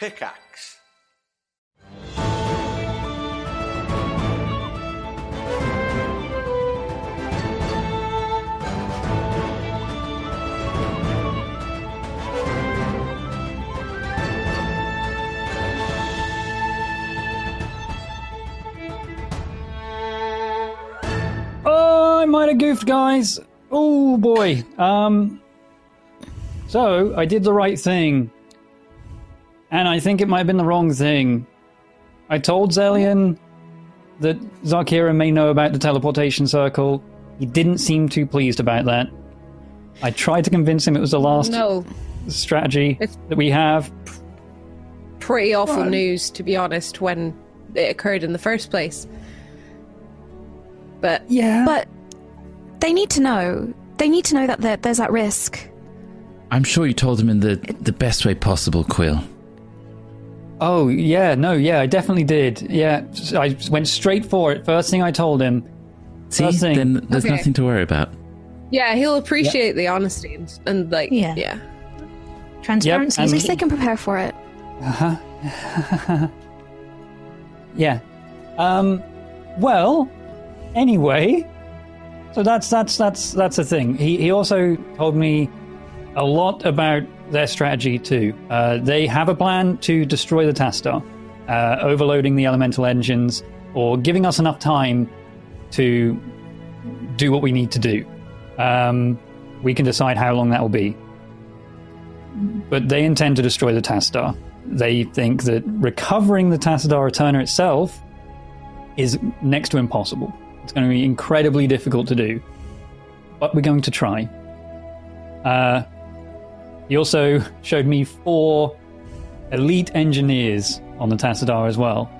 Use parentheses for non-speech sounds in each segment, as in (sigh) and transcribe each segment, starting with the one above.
Pickaxe. Oh, I might have goofed, guys. Oh boy. Um. So I did the right thing, and I think it might have been the wrong thing. I told Zelian that Zarkira may know about the teleportation circle. He didn't seem too pleased about that. I tried to convince him it was the last No, strategy It's- that we have. pretty awful Right. news, to be honest, when it occurred in the first place. But Yeah. But they need to know. They need to know that there's that risk. I'm sure you told him in the, the best way possible, Quill. Oh, yeah, no, yeah, I definitely did. Yeah, I went straight for it. First thing I told him. See, thing. then there's Okay. nothing to worry about. yeah, he'll appreciate the honesty and, and like, Yeah. yeah. Transparency. Yep, At and- least they can prepare for it. (laughs) Yeah. Um. Well. Anyway. So that's that's that's that's the thing. He he also told me a lot about their strategy too. Uh, they have a plan to destroy the Tastar, uh, overloading the elemental engines or giving us enough time to do what we need to do. Um, we can decide how long that will be. But they intend to destroy the Tastar. They think that recovering the Tassadar Eterna itself is next to impossible. It's going to be incredibly difficult to do. But we're going to try. Uh, he also showed me four elite engineers on the Tassadar as well,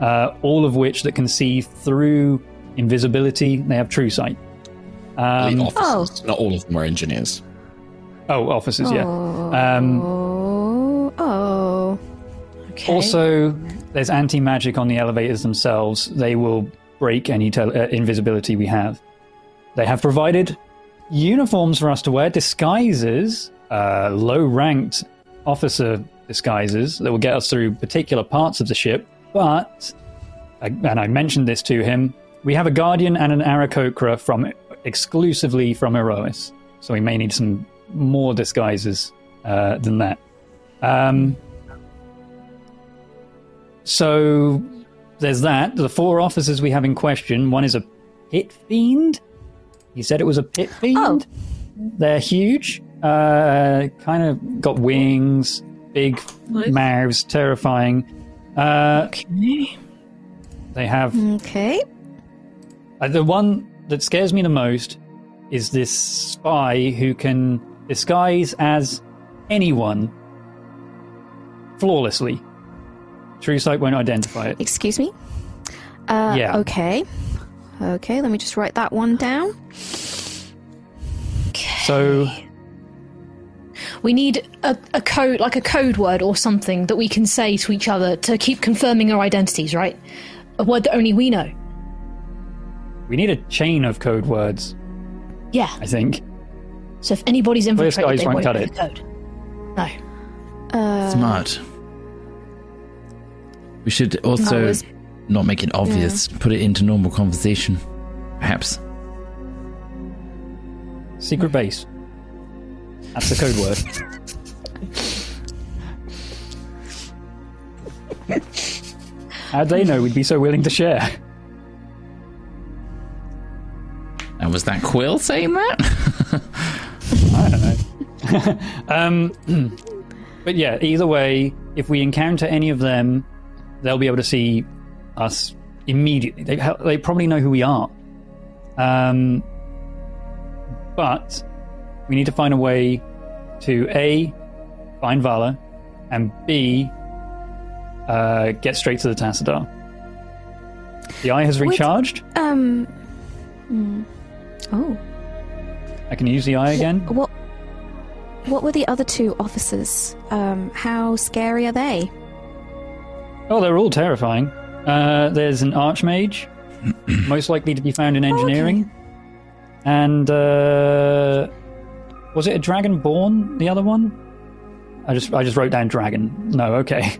uh, all of which that can see through invisibility. They have true sight. Um, Elite officers. Not all of them are engineers. oh, officers, yeah. Um, Oh, oh. Okay. Also, there's anti magic on the elevators themselves. They will break any tel- uh, invisibility we have. They have provided uniforms for us to wear, disguises, uh, low ranked officer disguises that will get us through particular parts of the ship. But, and I mentioned this to him, we have a Guardian and an Aarakocra from exclusively from Erois. So we may need some more disguises uh, than that. Um, so there's that. The four officers we have in question. One is a pit fiend. He said it was a pit fiend. Oh. They're huge. Uh, kind of got wings, big Nice. mouths, terrifying. Uh, Okay. they have Okay. uh, the one that scares me the most is this spy who can disguise as anyone flawlessly. True sight won't identify it. Excuse me? Uh, Yeah. Okay. Okay, let me just write that one down. So We need a, a code, like a code word or something that we can say to each other to keep confirming our identities, right? A word that only we know. we need a chain of code words, Yeah. I think. So if anybody's Clear infiltrated, skies they won't won't cut it. the code. No. Uh, Smart. We should also was- not make it obvious. Put it into normal conversation, perhaps. Secret base. That's the code word. How'd they know we'd be so willing to share? And was that Quill saying that? (laughs) I don't know. (laughs) um, (clears throat) but yeah, either way, if we encounter any of them, they'll be able to see us immediately. They, they probably know who we are. Um, but we need to find a way to A, find Vala, and B, uh, get straight to the Tassadar. The eye has recharged. Um. hmm. Oh. I can use the eye again. What? What were the other two officers? Um. How scary are they? Oh, they're all terrifying. Uh, there's an archmage, (clears throat) most likely to be found in engineering, and uh, was it a dragonborn? The other one? I just I just wrote down dragon. No, okay.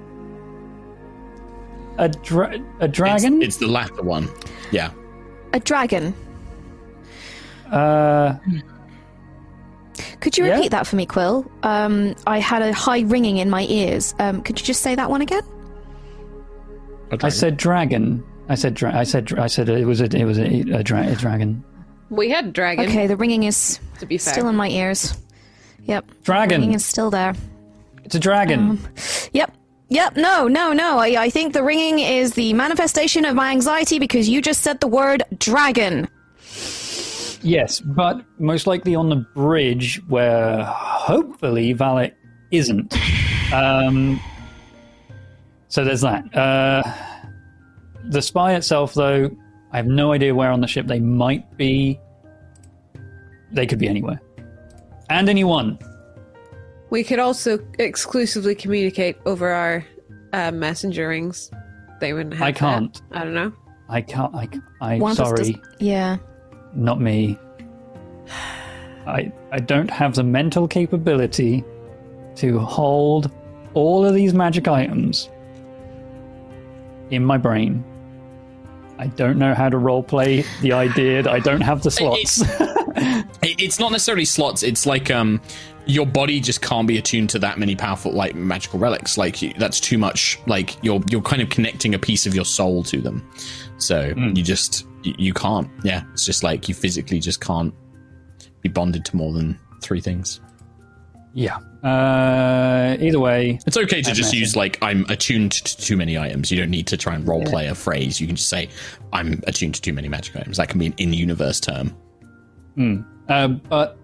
a dra- a dragon. It's, it's the latter one. Yeah. A dragon. uh, Could you Yeah? repeat that for me, Quill? Um, I had a high ringing in my ears. Um, could you just say that one again? I said dragon. I said dra- I said dra- I said it was a it was a, a, dra- a dragon. We had dragon. Okay, the ringing is To be fair. still in my ears. Yep. Dragon. Ringing is still there. It's a dragon. Yep. Yep. No, no, no. I, I think the ringing is the manifestation of my anxiety because you just said the word dragon. Yes, but most likely on the bridge where hopefully Vala isn't. Um, so there's that. Uh, the spy itself, though, I have no idea where on the ship they might be. They could be anywhere. And anyone. We could also exclusively communicate over our uh, messenger rings. They wouldn't have I can't. I don't know. I can't. I, I One sorry, does. Yeah. not me. I I don't have the mental capability to hold all of these magic items in my brain. I don't know how to roleplay the idea. that I don't have the slots. It- It's not necessarily slots. It's like um, your body just can't be attuned to that many powerful like magical relics. Like you- that's too much. Like you're you're kind of connecting a piece of your soul to them. So you just you, you can't. Yeah, it's just like you physically just can't be bonded to more than three things. Yeah. Uh, either way, It's okay to I'm just messing. use like I'm attuned to too many items. You don't need to try and role play a phrase. You can just say I'm attuned to too many magic items. That can be an in-universe term. Uh, but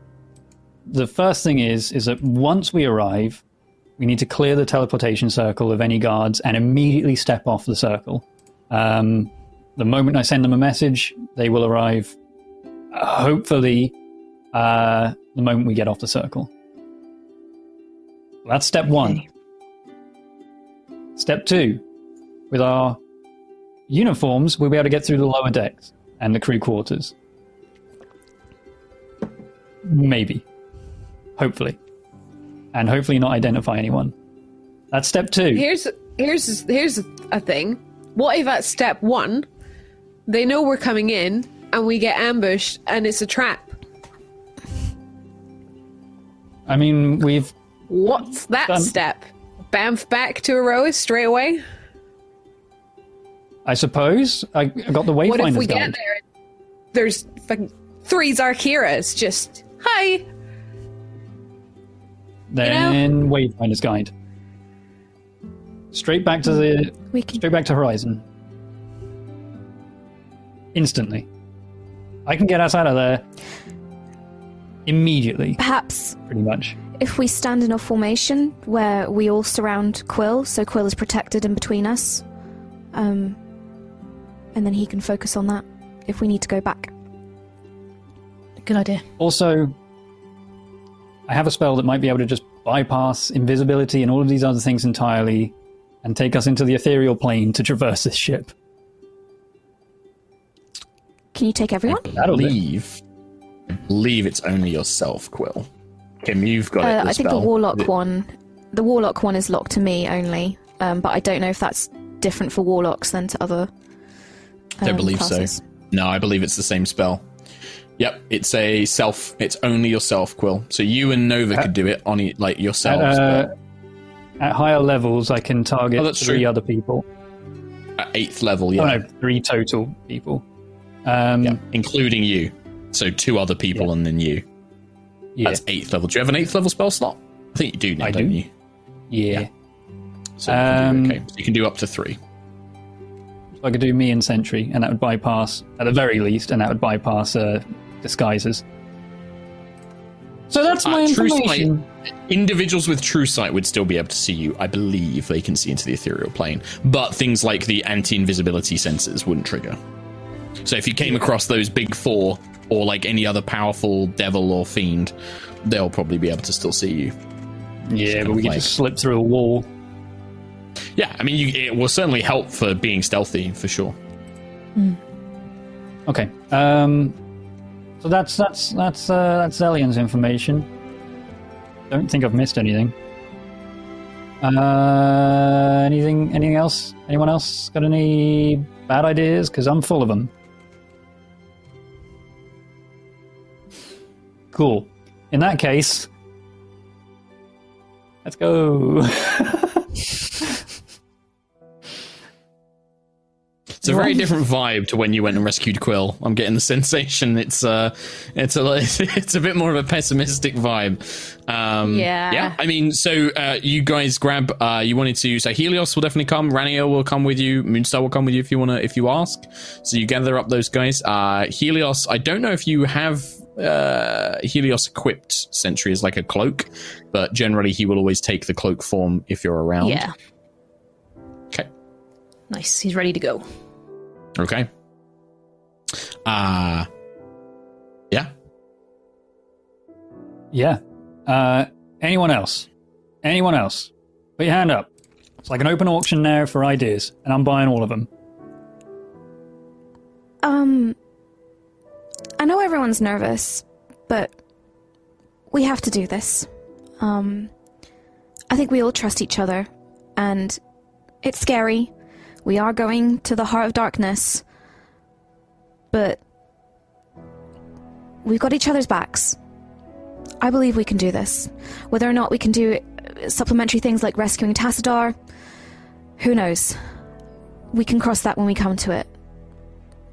the first thing is is that once we arrive, we need to clear the teleportation circle of any guards and immediately step off the circle. Um, the moment I send them a message, they will arrive. hopefully, uh, the moment we get off the circle. That's step one. Step two, with our uniforms, we'll be able to get through the lower decks and the crew quarters. Maybe. Hopefully. And hopefully not identify anyone. That's step two. Here's here's here's a thing. What if at step one, they know we're coming in and we get ambushed and it's a trap? I mean, we've. What's that Done. step? Bamf back to Erois straight away? I suppose. I, I got the What if we get there? There's fucking three Zarkiras. Just hi. Then Wayfinder's guide. Straight back to the. We can. Straight back to Horizon. Instantly. I can get us out of there immediately, Perhaps pretty much. If we stand in a formation where we all surround Quill, so Quill is protected in between us, um, and then he can focus on that if we need to go back. Good idea. Also, I have a spell that might be able to just bypass invisibility and all of these other things entirely and take us into the ethereal plane to traverse this ship. Can you take everyone? That'll do. believe, I believe it's only yourself, Quill. Kim, you've got it. Uh, the I think the. Warlock Is it- one, the Warlock one is locked to me only, um, but I don't know if that's different for Warlocks than to other. I um, believe classes. so. No, I believe it's the same spell. Yep, it's a self. It's only yourself, Quill. So you and Nova could do it on e- like At, yourselves, uh, at higher levels, I can target Oh, that's three true. other people. at eighth level, yeah, Oh no, three total people. Um, yeah, including you. So two other people Yeah. and then you. Yeah, That's eighth level. Do you have an eighth level spell slot? I think you do now, I don't do. you? yeah. So you, can Um, do, okay. so you can do up to three. I could do me and Sentry, and that would bypass, at the very least, and that would bypass uh, disguises. So that's my Uh, true sight. Individuals with true sight would still be able to see you. I believe they can see into the ethereal plane, but things like the anti-invisibility sensors wouldn't trigger. So if you came across those big four, or like any other powerful devil or fiend, they'll probably be able to still see you. Yeah, but we like- just slip through a wall. Yeah, I mean, you, it will certainly help for being stealthy for sure. Okay. Um, so that's that's that's uh, that's Zellion's information. Don't think I've missed anything. Uh, anything? Anything else? Anyone else got any bad ideas? Because I'm full of them. Cool. In that case, let's go. (laughs) It's a very different vibe to when you went and rescued Quill. I'm getting the (laughs) sensation it's uh it's a (laughs) it's a bit more of a pessimistic vibe. Um, Yeah. yeah. I mean, so uh, you guys grab. Uh, you wanted to. So Helios will definitely come. Raniel will come with you. Moonstar will come with you if you wanna if you ask. So you gather up those guys. Uh, Helios. I don't know if you have uh Helios equipped Sentry as like a cloak, but generally he will always take the cloak form if you're around. Yeah. Okay. Nice. He's ready to go. Okay. Uh yeah. yeah. Uh, anyone else? Anyone else? Put your hand up. It's like an open auction now for ideas, and I'm buying all of them. Um, I know everyone's nervous, but we have to do this. Um, I think we all trust each other, and it's scary. We are going to the heart of darkness, but we've got each other's backs. I believe we can do this. Whether or not we can do supplementary things like rescuing Tassadar, who knows? We can cross that when we come to it.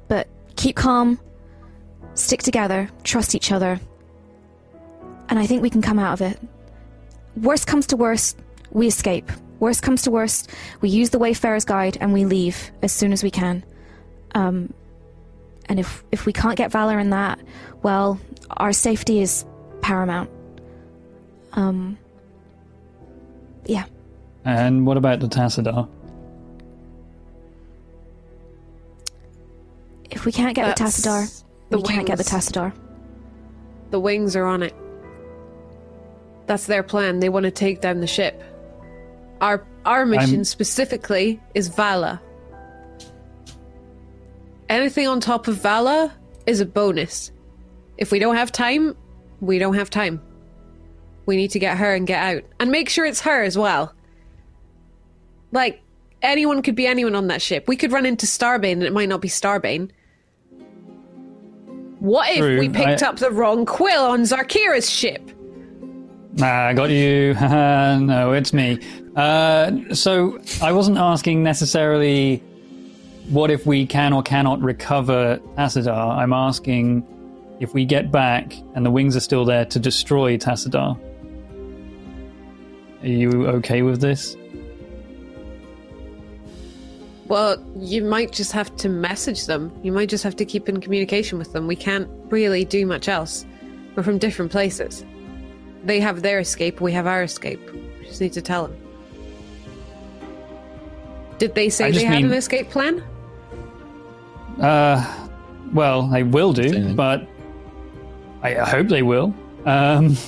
But keep calm, stick together, trust each other, and I think we can come out of it. Worst comes to worst, we escape. Worst comes to worst, we use the Wayfarer's Guide and we leave as soon as we can. Um, and if if we can't get Vala in that, well, our safety is paramount. Um, yeah. And what about the Tassadar? If we can't get That's the Tassadar, the we can't get the wings. Tassadar. The wings are on it. That's their plan. They want to take down the ship. Our our mission I'm- specifically is Vala. Anything on top of Vala is a bonus. If we don't have time, we don't have time. We need to get her and get out. And make sure it's her as well. Like, anyone could be anyone on that ship. We could run into Starbane and it might not be Starbane. What if True, we picked I- up the wrong quill on Zarkira's ship? Nah, I got you. (laughs) No, it's me. Uh, so I wasn't asking necessarily what if we can or cannot recover Tassadar. I'm asking if we get back and the wings are still there to destroy Tassadar. Are you okay with this? Well, you might just have to message them. You might just have to keep in communication with them. We can't really do much else. We're from different places. They have their escape, we have our escape. We just need to tell them. Did they say I they just had mean- an escape plan? Uh, well, they will do, but I I hope they will. Um,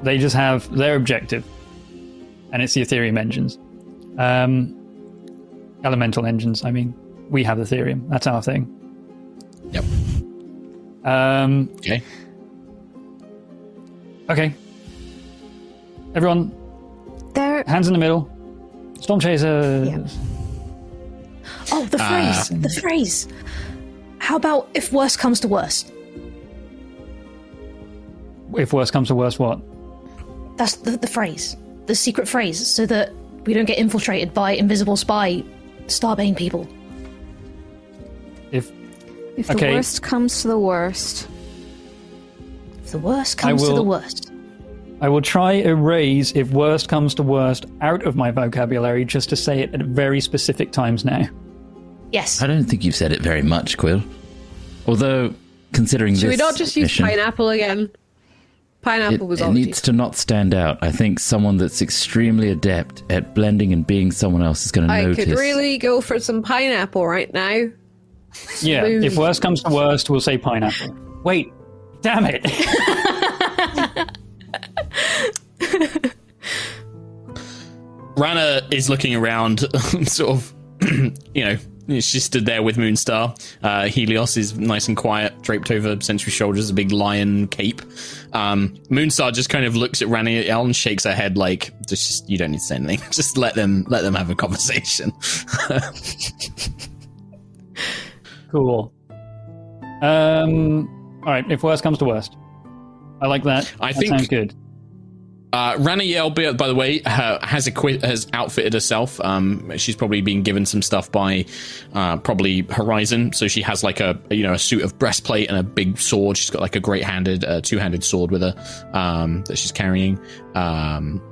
they just have their objective, and it's the Ethereum engines. Um, elemental engines, I mean. We have the Ethereum. That's our thing. Yep. Um, Okay. okay. Everyone, There, hands in the middle. Storm Chaser. Yeah. Oh, the phrase. the phrase. How about if worst comes to worst? If worse comes to worse, what? That's the, the phrase. The secret phrase, so that we don't get infiltrated by invisible spy Starbane people. If if the Okay. worst comes to the worst, If the worst comes to the worst. I will try erase if worst comes to worst out of my vocabulary just to say it at very specific times now. Yes. I don't think you've said it very much, Quill. Although, considering this. Should we this not just use mission, pineapple again? Pineapple it, was it needs to not stand out. I think someone that's extremely adept at blending and being someone else is going to I notice. could really go for some pineapple right now. Yeah, Smooth. if worst comes to worst, we'll say pineapple. Wait, damn it. (laughs) Rana is looking around, (laughs) sort of, (clears throat) you know, She stood there with Moonstar. Uh, Helios is nice and quiet, draped over Sentry's shoulders, a big lion cape. Um, Moonstar just kind of looks at Raniel and shakes her head like, just you don't need to say anything. (laughs) Just let them let them have a conversation. (laughs) Cool. Um. All right. If worst comes to worst, I like that. I that think- sounds good. Uh, Raniel, by by the way, has equi- has outfitted herself. Um, she's probably been given some stuff by uh, probably Horizon, so she has like a you know a suit of breastplate and a big sword. She's got like a great handed, uh, two handed sword with her um, that she's carrying. Um,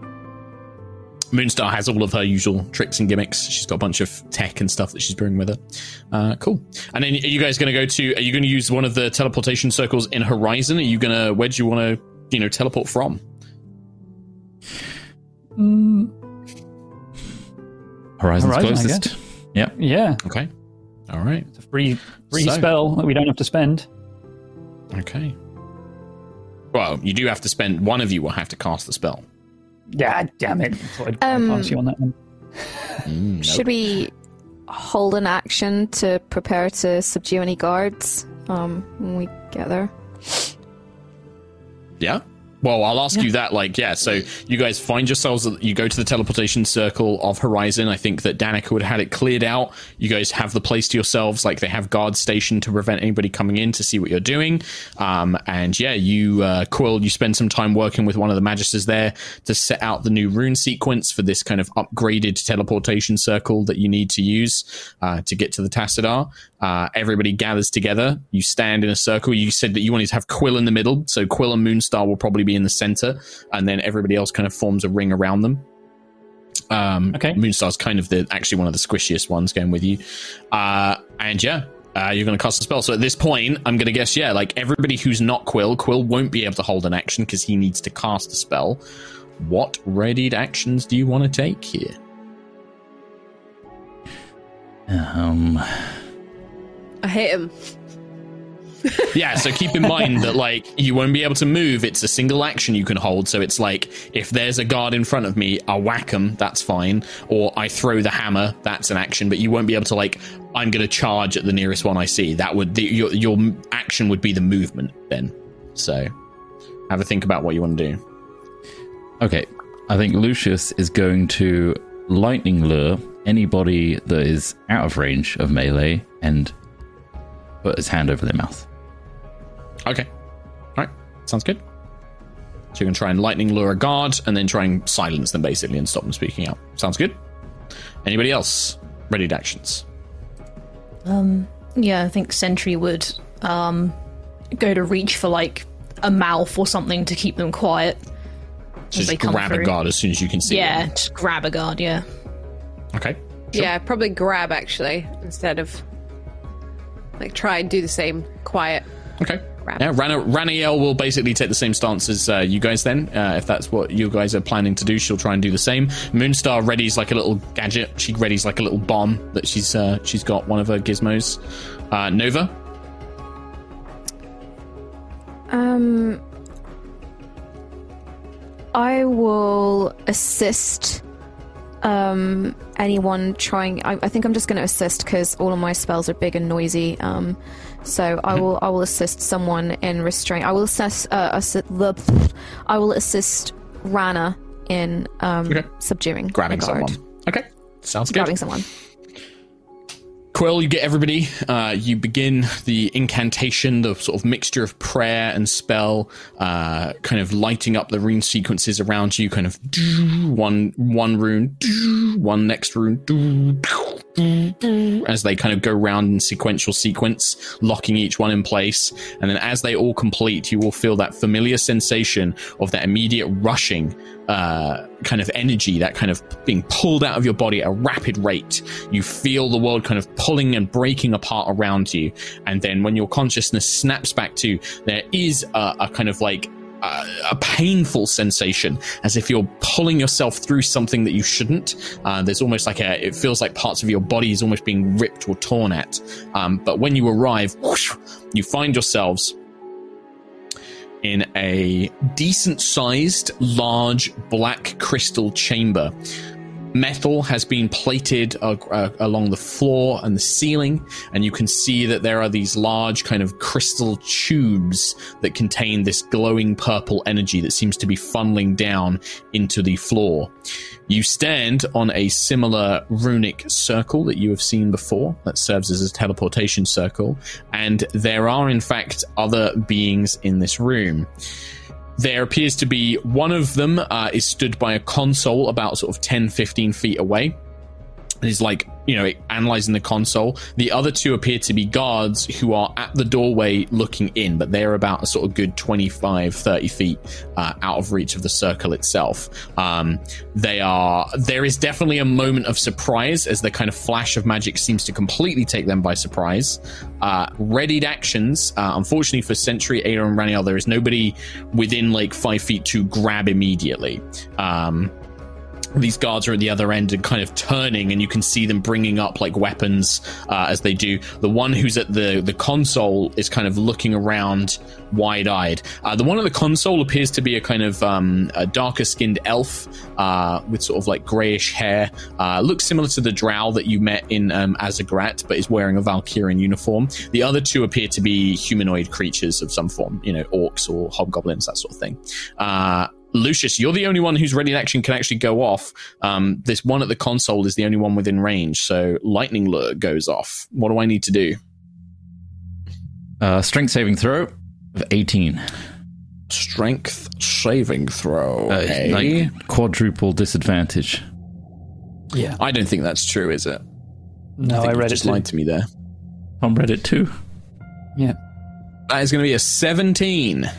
Moonstar has all of her usual tricks and gimmicks. She's got a bunch of tech and stuff that she's bringing with her. Uh, cool. And then, are you guys going to go to? Are you going to use one of the teleportation circles in Horizon? Are you going to? Where do you want to? You know, teleport from? Mm, Horizon's Horizon, I closest. Yep. yeah, Okay. All right. it's a free free So- spell that we don't have to spend. Okay. Well, you do have to spend. One of you will have to cast the spell. Yeah, damn it! I thought I'd Um, pass you on that one. Mm, nope. Should we hold an action to prepare to subdue any guards um, when we get there? Yeah. Well, I'll ask you that. Like, yeah. So you guys find yourselves. You go to the teleportation circle of Horizon. I think that Danica would have had it cleared out. You guys have the place to yourselves. Like they have guards stationed to prevent anybody coming in to see what you're doing. Um, and yeah, you uh, Quill. You spend some time working with one of the magisters there to set out the new rune sequence for this kind of upgraded teleportation circle that you need to use uh, to get to the Tassadar. Uh, everybody gathers together. You stand in a circle. You said that you wanted to have Quill in the middle, so Quill and Moonstar will probably be in the center, and then everybody else kind of forms a ring around them. Um, Okay. Moonstar's kind of the actually one of the squishiest ones going with you, uh, and yeah. Uh, you're going to cast a spell. So at this point, I'm going to guess, yeah, like everybody who's not Quill, Quill won't be able to hold an action because he needs to cast a spell. What readied actions do you want to take here? Um, I hit him. Yeah, so keep in mind that like you won't be able to move. It's a single action you can hold. So it's like if there's a guard in front of me, I whack him. That's fine. Or I throw the hammer. That's an action. But you won't be able to like I'm going to charge at the nearest one I see. That would the, your your action would be the movement then. So have a think about what you want to do. okay. I think Lucius is going to lightning lure anybody that is out of range of melee and put his hand over their mouth. Okay. All right. Sounds good. So you can try and lightning lure a guard and then try and silence them basically and stop them speaking out. Sounds good. Anybody else? Ready to actions. Um, yeah, I think Sentry would um, go to reach for like a mouth or something to keep them quiet. as Just they come grab a guard as soon as you can see Yeah, them. just grab a guard. Yeah. Okay. Yeah, probably grab actually instead of like try and do the same quiet. Okay. Grab. Yeah, Rana, Raniel will basically take the same stance as uh, you guys then. Uh, if that's what you guys are planning to do, she'll try and do the same. Moonstar readies like a little gadget. She readies like a little bomb that she's uh, she's got one of her gizmos. Uh, Nova. Um, I will assist um, anyone trying. I, I think I'm just going to assist because all of my spells are big and noisy. Um, so I will I will assist someone in restraint. I will assess uh, the, I will assist Rana in um, Okay. subduing grabbing someone. Okay, sounds good. Grabbing someone. Quill, you get everybody. Uh, you begin the incantation, the sort of mixture of prayer and spell, uh, kind of lighting up the rune sequences around you. Kind of one one rune, one next rune, as they kind of go round in sequential sequence, locking each one in place. And then as they all complete, you will feel that familiar sensation of that immediate rushing uh, kind of energy, that kind of being pulled out of your body at a rapid rate. You feel the world kind of pulling and breaking apart around you. And then when your consciousness snaps back to, there is a, a kind of like a, painful sensation as if you're pulling yourself through something that you shouldn't. Uh, there's almost like a, it feels like parts of your body is almost being ripped or torn at. Um, but when you arrive, whoosh, you find yourselves in a decent sized, large black crystal chamber. Metal has been plated uh, uh, along the floor and the ceiling, and you can see that there are these large kind of crystal tubes that contain this glowing purple energy that seems to be funneling down into the floor. You stand on a similar runic circle that you have seen before that serves as a teleportation circle, and there are, in fact, other beings in this room. There appears to be one of them uh, is stood by a console about sort of 10, 15 feet away. Is like, you know, analyzing the console. The other two appear to be guards who are at the doorway looking in, but they're about a sort of good 25, 30 feet uh, out of reach of the circle itself. Um, they are, there is definitely a moment of surprise as the kind of flash of magic seems to completely take them by surprise. Uh, readied actions, uh, unfortunately for Sentry, Ayla, and Raniel, there is nobody within like five feet to grab immediately. Um, these guards are at the other end and kind of turning and you can see them bringing up like weapons uh, as they do. The one who's at the the console is kind of looking around wide-eyed. Uh, the one at the console appears to be a kind of um, a darker skinned elf uh, with sort of like grayish hair. Uh, looks similar to the drow that you met in um, Azagrat but is wearing a Valkyrian uniform. The other two appear to be humanoid creatures of some form you know orcs or hobgoblins that sort of thing. Uh, Lucius, you're the only one whose ready action can actually go off. Um, this one at the console is the only one within range, so lightning lure goes off. What do I need to do? Uh, strength saving throw of 18. Strength saving throw. Uh, okay. Like quadruple disadvantage. Yeah. I don't think that's true, is it? No, I, think you read it. just too. lied to me there. On Reddit too. Yeah. That is going to be a 17.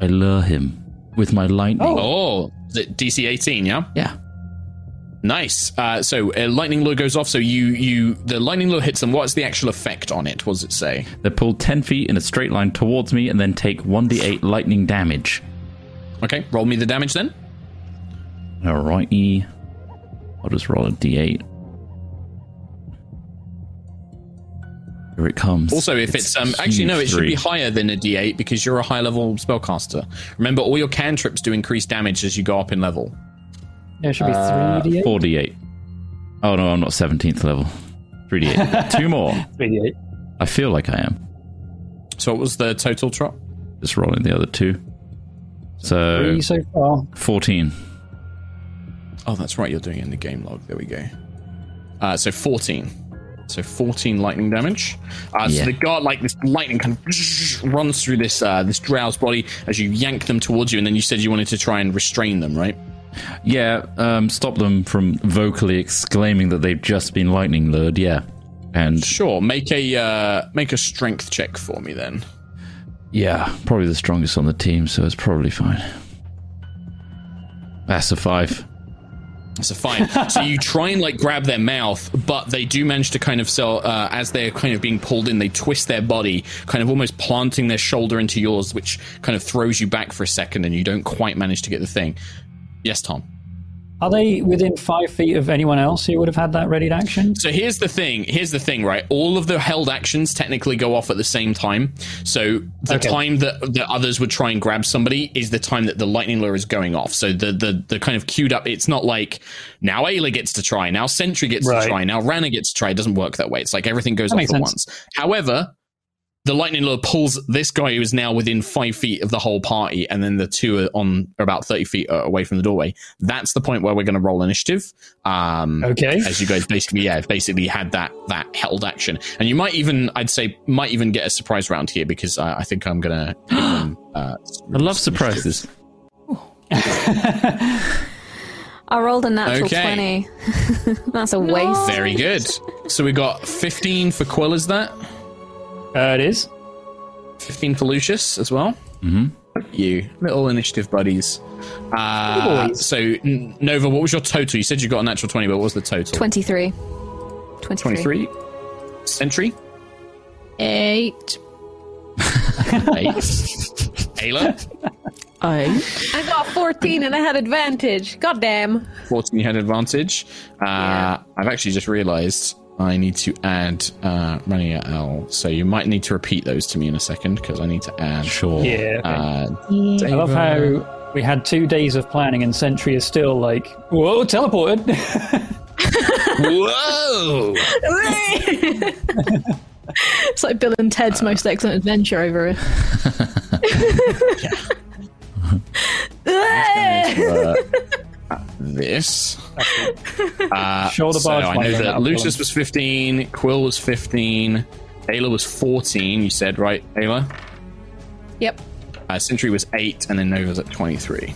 I lure him with my lightning. Oh, is it DC 18, yeah? Yeah. Nice. Uh, so uh, lightning lure goes off. So you you the lightning lure hits them. What's the actual effect on it? What does it say? They're pulled 10 feet in a straight line towards me and then take 1d8 lightning damage. Okay, roll me the damage then. Alrighty. I'll just roll a d8. Here it comes. Also, if it's, um actually no, it should be higher than a D8 because you're a high level spellcaster. Remember, all your cantrips do increase damage as you go up in level. Yeah, it should be Uh, 3d8. 4d8. Oh no, I'm not 17th level. 3d8. (laughs) Two more. 3d8. I feel like I am. So what was the total drop? Just rolling the other two. So Three so far. 14. Oh, that's right. You're doing it in the game log. There we go. Uh, so 14. So 14 lightning damage. Uh, Yeah. So the guard, like this lightning, kind of (laughs) runs through this uh, this drow's body as you yank them towards you, and then you said you wanted to try and restrain them, right? Yeah, um, stop them from vocally exclaiming that they've just been lightning lured. Yeah, and Sure. Make a uh, make a strength check for me then. yeah, probably the strongest on the team, so it's probably fine. That's a five. So fine. so you try and like grab their mouth, but they do manage to kind of sell uh, as they're kind of being pulled in. They twist their body, kind of almost planting their shoulder into yours, which kind of throws you back for a second, and you don't quite manage to get the thing. Yes, Tom. Are they within five feet of anyone else who would have had that ready action? So here's the thing. Here's the thing, right? All of the held actions technically go off at the same time. So the Okay. time that the others would try and grab somebody is the time that the lightning lure is going off. So the the the kind of queued up. It's not like now Ayla gets to try, now Sentry gets Right. to try, now Rana gets to try. It doesn't work that way. It's like everything goes That off at sense. once. However. The lightning lure pulls this guy who is now within five feet of the whole party, and then the two are on are about thirty feet uh, away from the doorway. That's the point where we're going to roll initiative. Um, Okay. as you guys basically yeah basically had that that held action and you might even i'd say might even get a surprise round here because i, I think i'm gonna (gasps) them, uh, I love surprises. (laughs) I rolled a natural Okay. 20. (laughs) That's a waste. very good so we got 15 for quill is that Uh, it is. 15 for lucius as well mm-hmm. you little initiative buddies uh, so N- nova what was your total you said you got a natural 20 but what was the total 23. 23. 23 sentry Eight. (laughs) 8 ayla I. I got 14 and I had advantage. God damn. 14 you had advantage. Uh, I've actually just realized I need to add uh, Raniel. So you might need to repeat those to me in a second because I need to add. Sure. Yeah. Uh, I love how We had two days of planning, and Sentry is still like, whoa, teleported. Whoa! (laughs) It's like Bill and Ted's most excellent adventure over (laughs) (laughs) this. Uh, Shoulder so I know that Lucius Quillen. was 15, Quill was 15, Ayla was 14, you said, right, Ayla? Yep. Uh, Sentry was 8, and then Nova's at 23.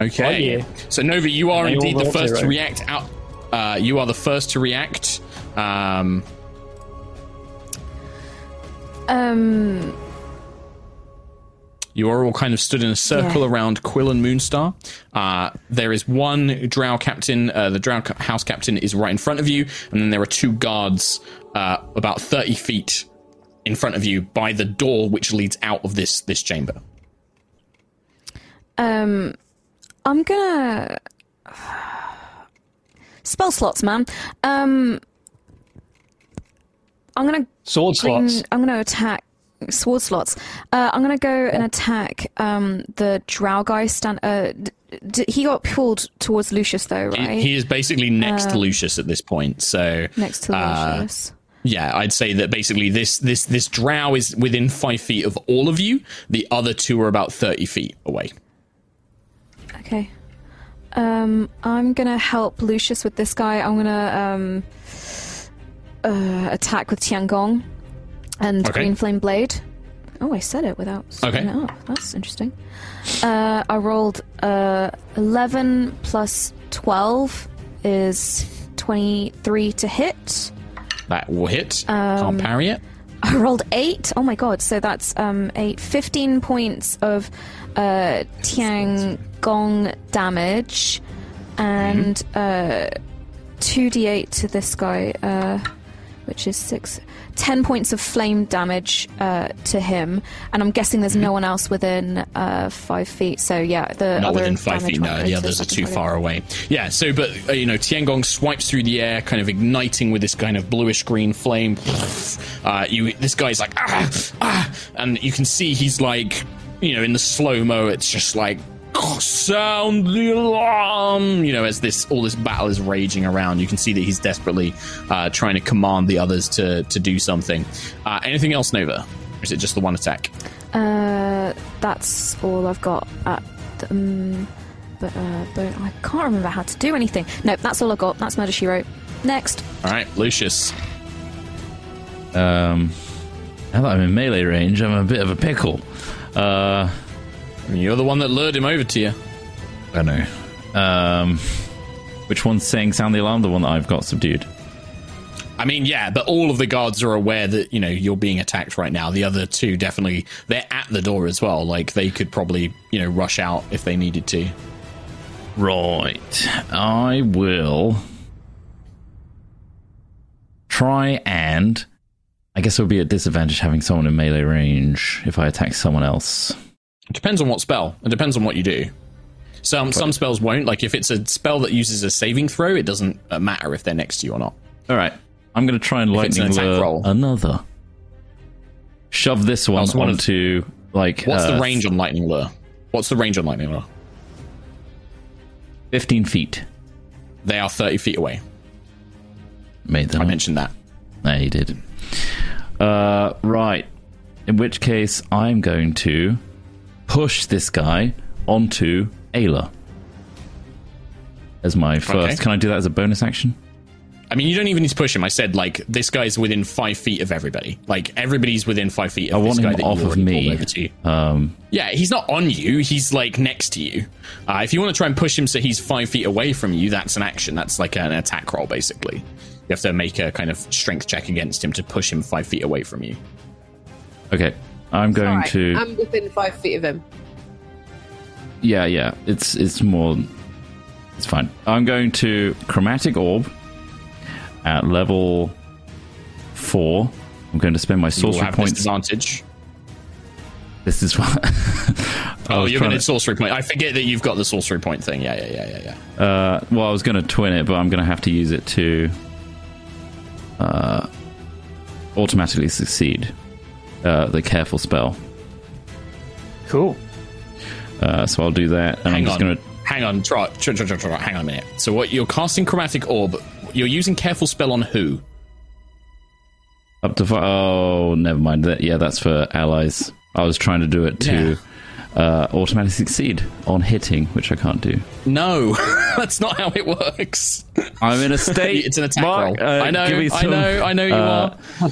Okay. Oh, yeah. So, Nova, you are And they all indeed the rolled first to react out. Uh, you are the first to react. Um, Um, You are all kind of stood in a circle Yeah. around Quill and Moonstar. Uh, there is one drow captain. Uh, the drow house captain is right in front of you, and then there are two guards uh, about thirty feet in front of you by the door which leads out of this this chamber. um, I'm gonna (sighs) spell slots, man. Um, I'm gonna Sword bring, slots. I'm gonna attack sword slots. Uh, I'm gonna go and attack um the drow guy. Stand. Uh, d- d- he got pulled towards Lucius though, right? He, is basically next to Lucius at this point. So Next to uh, Lucius. yeah, I'd say that basically this this this drow is within five feet of all of you. The other two are about thirty feet away. Okay. Um, I'm gonna help Lucius with this guy. I'm gonna um, uh, attack with Tiangong and Okay. Green Flame Blade. Oh, I said it without Okay. it up. That's interesting. Uh, I rolled uh, 11 plus 12 is 23 to hit. That will hit. Um, Can't parry it. I rolled 8. Oh my god, so that's um, eight, 15 points of uh, Tiangong damage and uh, 2d8 to this guy, uh, which is 6. 10 points of flame damage uh, to him, and I'm guessing there's no one else within uh, 5 feet, so yeah, the not other within five feet. No, the others are too target. far away. Yeah. So, but uh, you know, Tiangong swipes through the air, kind of igniting with this kind of bluish green flame. Uh, you, this guy's like ah ah, and you can see he's like, you know, in the slow mo, it's just like. Sound the alarm! You know, as this all this battle is raging around, you can see that he's desperately uh, trying to command the others to to do something. Uh, anything else, Nova? Or is it just the one attack? Uh, that's all I've got at. Um, but, uh, but I can't remember how to do anything. Nope, that's all I've got. That's Murder She Wrote. Next. All right, Lucius. Um, now that I'm in melee range, I'm a bit of a pickle. Uh, You're the one that lured him over to you. I know. Um, which one's saying sound the alarm? The one that I've got subdued. I mean, yeah, but all of the guards are aware that you know you're being attacked right now. The other two definitely they're at the door as well. Like they could probably you know rush out if they needed to. Right. I will try and. I guess it would be a disadvantage having someone in melee range if I attack someone else. It depends on what spell. It depends on what you do. Some some spells won't. Like if it's a spell that uses a saving throw, it doesn't uh, matter if they're next to you or not. All right. I'm going to try and If it's an lightning attack lure roll. another. Shove this one so one of- onto like What's uh, the range on lightning lure? What's the range on lightning lure? 15 feet. They are thirty feet away. Made that I mentioned that. Yeah, you did. Uh, right. In which case, I'm going to push this guy onto Ayla as my first. Okay. Can I do that as a bonus action? I mean, you don't even need to push him. I said like this guy's within five feet of everybody. Like everybody's within five feet of I this want guy him that off you of me. Um, Yeah, he's not on you. He's like next to you. Uh, if you want to try and push him so he's five feet away from you, that's an action. That's like an attack roll, basically. You have to make a kind of strength check against him to push him five feet away from you. okay. I'm going Alright, to. I'm within five feet of him. yeah, yeah. It's it's more. It's fine. I'm going to chromatic orb at level four. I'm going to spend my You sorcery have points. disadvantage. This is what. (laughs) Oh, you're trying going to to- sorcery point. I forget that you've got the sorcery point thing. Yeah, yeah, yeah, yeah, yeah. Uh, well, I was going to twin it, but I'm going to have to use it to uh, automatically succeed uh, the careful spell. Cool. Uh, so I'll do that, and I'm Hang just on. going to. Hang on. Try, try, try, try, try, hang on a minute. So what you're casting chromatic orb. You're using careful spell on who? Up to fi- oh, never mind. That yeah, that's for allies. I was trying to do it to uh, automatically succeed on hitting, which I can't do. No, (laughs) that's not how it works. I'm in a state. (laughs) It's an attack Mark, roll. uh, I know, I know, I know you uh, are.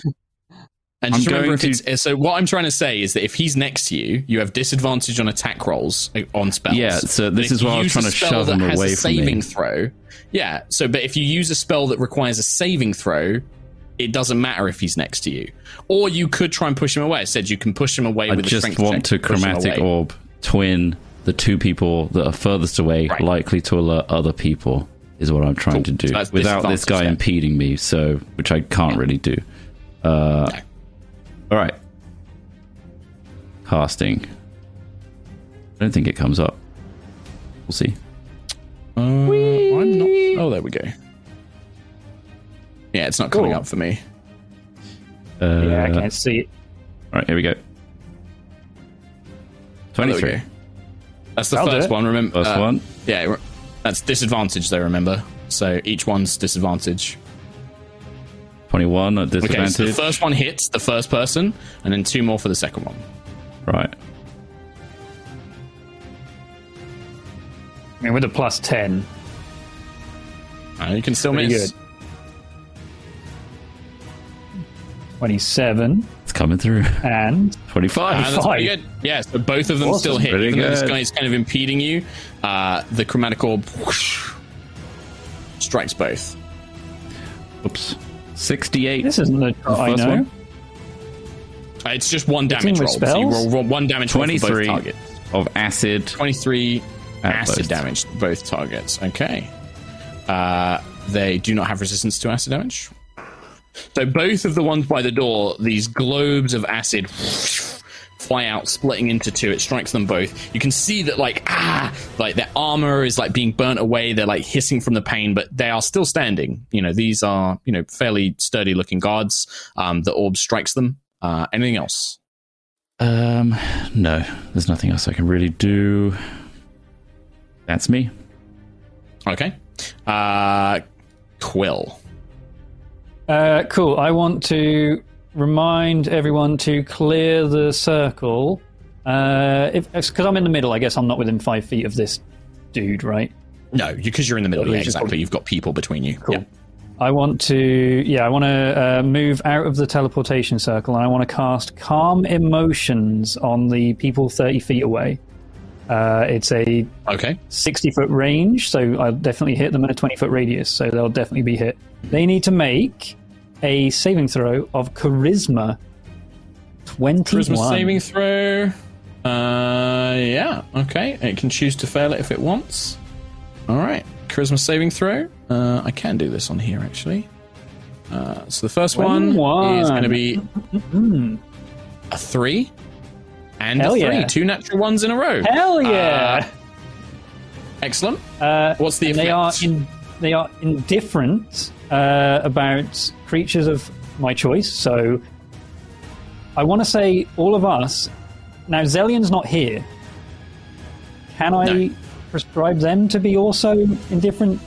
And just I'm remember, if it's, so what I'm trying to say is that if he's next to you, you have disadvantage on attack rolls uh, on spells. Yeah, so this is why I was trying to shove him away a from me. saving throw. Yeah, so but if you use a spell that requires a saving throw, it doesn't matter if he's next to you. Or you could try and push him away. I said you can push him away I with a just want to chromatic orb twin the two people that are furthest away, Right. likely to alert other people. Is what I'm trying Cool. to do So without this guy impeding me. So, which I can't really do. Uh, No. All right, casting. I don't think it comes up. We'll see. Uh, I'm not. Oh, there we go. Yeah, it's not coming Cool. up for me. Uh, yeah, I can't see it. All right, here we go. Oh, we Twenty-three. go. That's the I'll first one. Remember, First uh, one. Yeah, that's disadvantage though. Remember, so each one's disadvantage. Twenty-one at Okay, so the first one hits the first person, and then two more for the second one. Right. I mean, with a plus 10, Uh, you can still pretty miss. good. 27 It's coming through. and Twenty-five. Uh, that's pretty Five. good. Yeah, so both of them Awesome. still hit. Pretty Even though this guy is kind of impeding you, uh, the chromatic orb whoosh, strikes both. Oops. Sixty-eight. this isn't the I first know. one? Uh, it's just one damage with roll. So you roll, roll one damage roll for both Twenty-three targets. of acid. 23 acid both. damage to both targets. Okay. Uh, they do not have resistance to acid damage. So both of the ones by the door, these globes of acid fly out, splitting into two. It strikes them both. You can see that, like, ah, like their armor is like being burnt away. They're like hissing from the pain, but they are still standing. You know, these are, you know, fairly sturdy looking guards. Um, the orb strikes them. Uh, anything else? Um, no, there's nothing else I can really do. That's me. Okay. Uh, Quill. Uh, cool. I want to remind everyone to clear the circle. Uh, because I'm in the middle, I guess I'm not within five feet of this dude, right? No, because you're in the middle. Yeah, exactly. You've got people between you. Cool. Yeah. I want to, yeah, I want to uh, move out of the teleportation circle, and I want to cast Calm Emotions on the people 30 feet away. Uh, it's a Okay. 60 foot range, so I'll definitely hit them in a 20 foot radius, so they'll definitely be hit. They need to make a saving throw of Charisma 21. Charisma saving throw. Uh, yeah. Okay. It can choose to fail it if it wants. All right. Charisma saving throw. Uh, I can do this on here actually. Uh, so the first one, One. is going to be a three and Hell a three. yeah. Two natural ones in a row. Hell yeah! Excellent. Uh, What's the and they are in, they are indifferent uh, about creatures of my choice. So I want to say all of us. Now Zelian's not here. Can I No. prescribe them to be also indifferent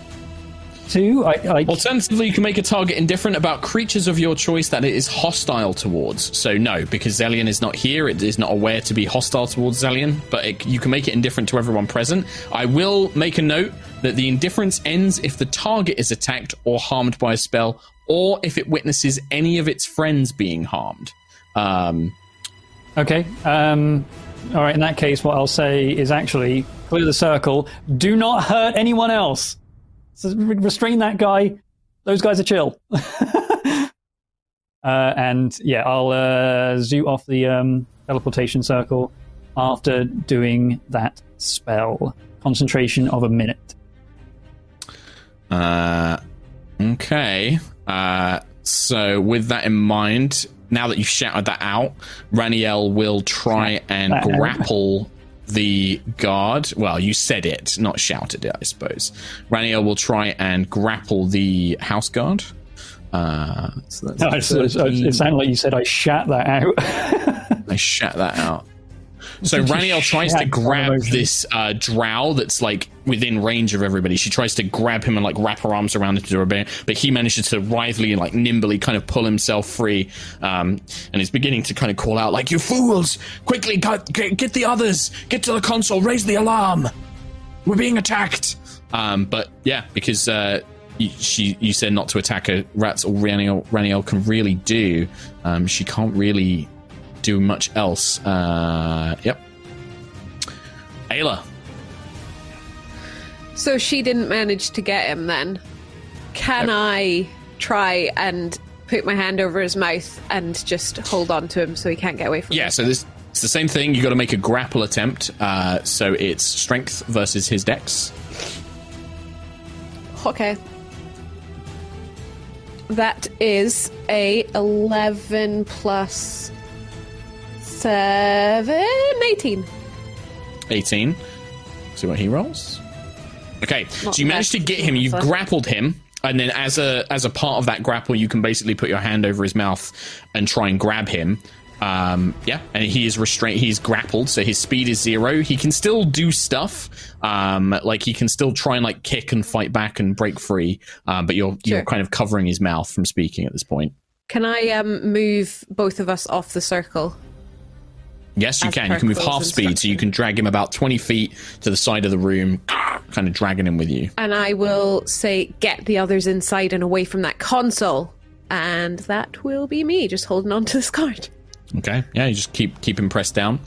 too? I, I Alternatively, you can make a target indifferent about creatures of your choice that it is hostile towards. So no, because Zelian is not here, it is not aware to be hostile towards Zelian, but it, you can make it indifferent to everyone present. I will make a note that the indifference ends if the target is attacked or harmed by a spell, or if it witnesses any of its friends being harmed. Um, okay. Um, all right. In that case, what I'll say is actually clear the circle. Do not hurt anyone else. So re- restrain that guy. Those guys are chill. (laughs) uh, and yeah, I'll uh, zoo off the um, teleportation circle after doing that spell. Concentration of a minute. Uh, okay. Uh, so with that in mind, now that you've shouted that out, Raniel will try and out. grapple the guard. Well, you said it, not shouted it, I suppose. Raniel will try and grapple the house guard. Uh, so that's No, it sounded like you said I shat that out. (laughs) I shat that out. So (laughs) Raniel tries to grab this uh, drow that's like within range of everybody. She tries to grab him and like wrap her arms around him to do a bit, but he manages to writhely and like nimbly kind of pull himself free, um, and is beginning to kind of call out like, "You fools! Quickly, get, get, get the others! Get to the console! Raise the alarm! We're being attacked!" Um, but yeah, because uh, you, she you said not to attack her. Rats all Raniel, Raniel can really do. Um, she can't really do much else. Uh, yep. Ayla. So she didn't manage to get him then. Can I try and put my hand over his mouth and just hold on to him so he can't get away from Yeah, me? Yeah, so this it's the same thing. You've got to make a grapple attempt. Uh, so it's strength versus his dex. Okay. That is a 11 plus 7, 18. 18. See what he rolls. Okay, Not so you managed to get him. You've grappled him, and then as a as a part of that grapple, you can basically put your hand over his mouth and try and grab him. Um, yeah, and he is restrained. He's grappled, so his speed is zero. He can still do stuff, um, like he can still try and like kick and fight back and break free. Um, but you're you're kind of covering his mouth from speaking at this point. Can I um, move both of us off the circle? Yes, you can. You can move half speed, so you can drag him about 20 feet to the side of the room, kind of dragging him with you. And I will say, get the others inside and away from that console. And that will be me, just holding on to this card. Okay, yeah, you just keep keep him pressed down.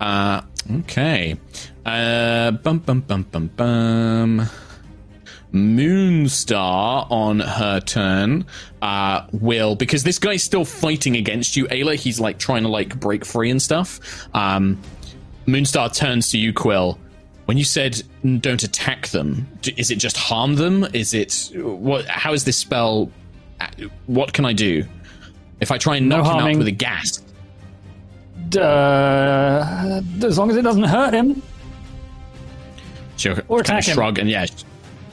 Uh, okay, uh, bum bum bum bum bum. Moonstar on her turn uh, will because this guy's still fighting against you, Ayla. He's like trying to like break free and stuff. Um, Moonstar turns to you, Quill. When you said don't attack them, is it just harm them? Is it what? How is this spell? uh, What can I do if I try and No knock him out with a gas? Uh, as long as it doesn't hurt him. She'll Or kind attack of him. shrug and yeah,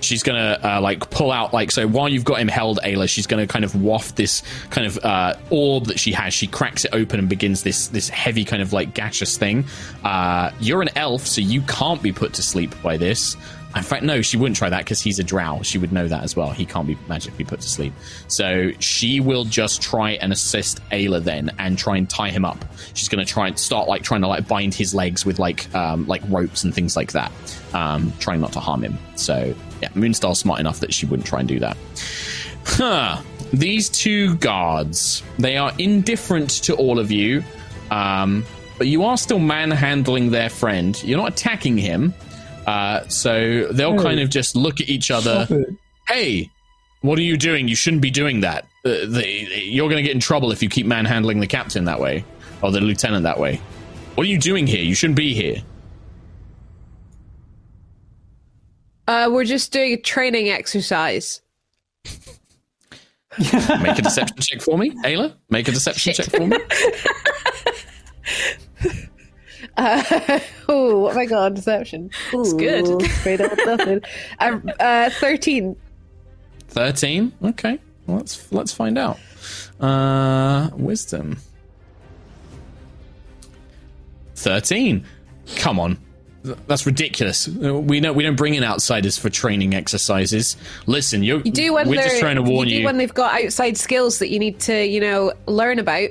she's gonna uh, like pull out like so while you've got him held, Ayla, she's gonna kind of waft this kind of uh, orb that she has. She cracks it open and begins this this heavy kind of like gaseous thing. Uh, you're an elf, so you can't be put to sleep by this. In fact, no, she wouldn't try that because he's a drow. She would know that as well. He can't be magically put to sleep. So she will just try and assist Ayla then and try and tie him up. She's going to try and start like trying to like bind his legs with like um, like ropes and things like that, um, trying not to harm him. So yeah, Moonstar's smart enough that she wouldn't try and do that. Huh. These two guards, they are indifferent to all of you, um, but you are still manhandling their friend. You're not attacking him. Uh, so they'll kind of just look at each other. Hey, what are you doing? You shouldn't be doing that. Uh, the, you're going to get in trouble if you keep manhandling the captain that way, or the lieutenant that way. What are you doing here? You shouldn't be here. Uh, we're just doing a training exercise. Make a deception check for me, Ayla. Make a deception check for me. (laughs) (laughs) Oh, what have I got on deception? It's good. (laughs) Straight up nothing. Uh, (laughs) uh, 13. Thirteen. Okay, well, let's let's find out. Uh, wisdom. Thirteen. Come on, that's ridiculous. Uh, We don't we don't bring in outsiders for training exercises. Listen, you're, You do when we're they're just trying to warn you you, do when they've got outside skills that you need to, you know, learn about.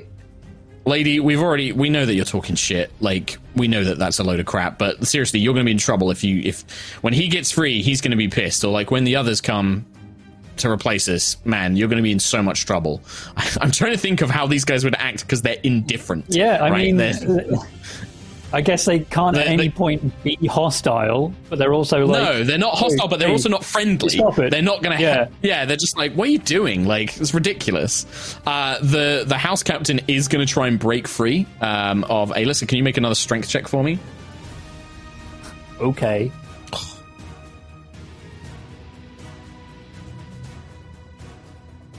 Lady. We've already we know that you're talking shit. Like we know that that's a load of crap. But seriously, you're going to be in trouble if you if when he gets free, he's going to be pissed. Or like when the others come to replace us, man, you're going to be in so much trouble. (laughs) I'm trying to think of how these guys would act because they're indifferent. Yeah, I right? mean, They're- (laughs) I guess they can't at any they- point be hostile, but they're also like no, they're not hostile, but they're hey, also not friendly. stop it. They're not going to. Yeah. yeah, they're just like, what are you doing? Like, it's ridiculous. Uh, the the house captain is going to try and break free um, of. So can you make another strength check for me? okay.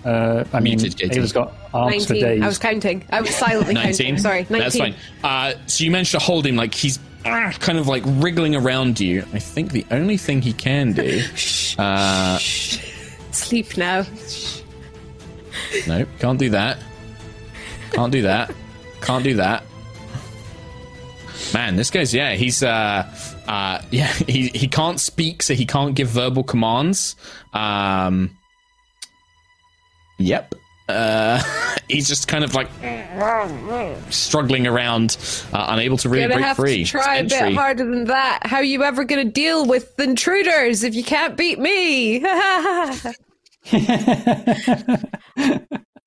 Uh, I mean, Muted, Katie. Ayla's got arms for days. I was counting. I was silently 19. counting. Sorry, 19. That's fine. Uh, so you managed to hold him like he's ah, kind of like wriggling around you. I think the only thing he can do. (laughs) uh, Sleep now. no, can't do that. Can't do that. Can't do that. Man, this guy's yeah, he's uh uh (laughs) yeah, he he can't speak, so he can't give verbal commands. Um Yep. Uh (laughs) he's just kind of like struggling around, uh, unable to really Gonna break have free. to try a It's bit harder than that. How are you ever gonna deal with intruders if you can't beat me? (laughs) (laughs)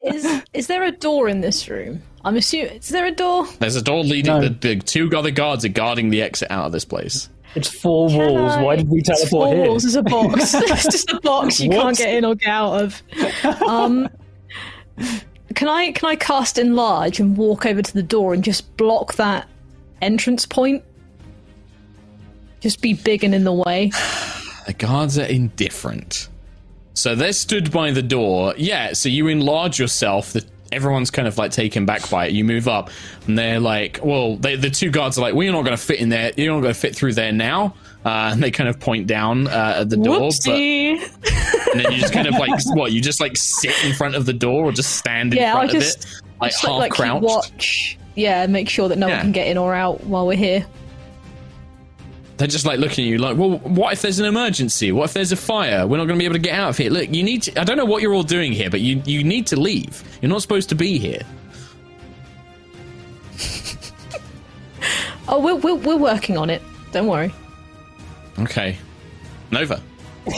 Is is there a door in this room? I'm assuming. Is there a door? There's a door leading No. the, the two other guards are guarding the exit out of this place. It's four walls. I- Why did we It's teleport four here? walls. There's a box. (laughs) (laughs) it's just a box you can't get in or get out of. Um, can I can I cast enlarge and walk over to the door and just block that entrance point? Just be big and in the way. (sighs) The guards are indifferent. So they're stood by the door. Yeah, so you enlarge yourself. The, everyone's kind of like taken back by it. You move up, and they're like, well, they, the two guards are like, well, you're not going to fit in there. You're not going to fit through there now. Uh, and they kind of point down uh, at the door. But, (laughs) and then you just kind of like, what, you just like sit in front of the door or just stand in Yeah, front I'll of it? Like Just, half like, crouched? watch. Yeah, make sure that no Yeah. one can get in or out while we're here. They're just like looking at you like, well, what if there's an emergency? What if there's a fire? We're not going to be able to get out of here. Look, you need to. I don't know what you're all doing here, but you you need to leave. You're not supposed to be here. Oh, we're we're, we're working on it. Don't worry. Okay, Nova. (laughs)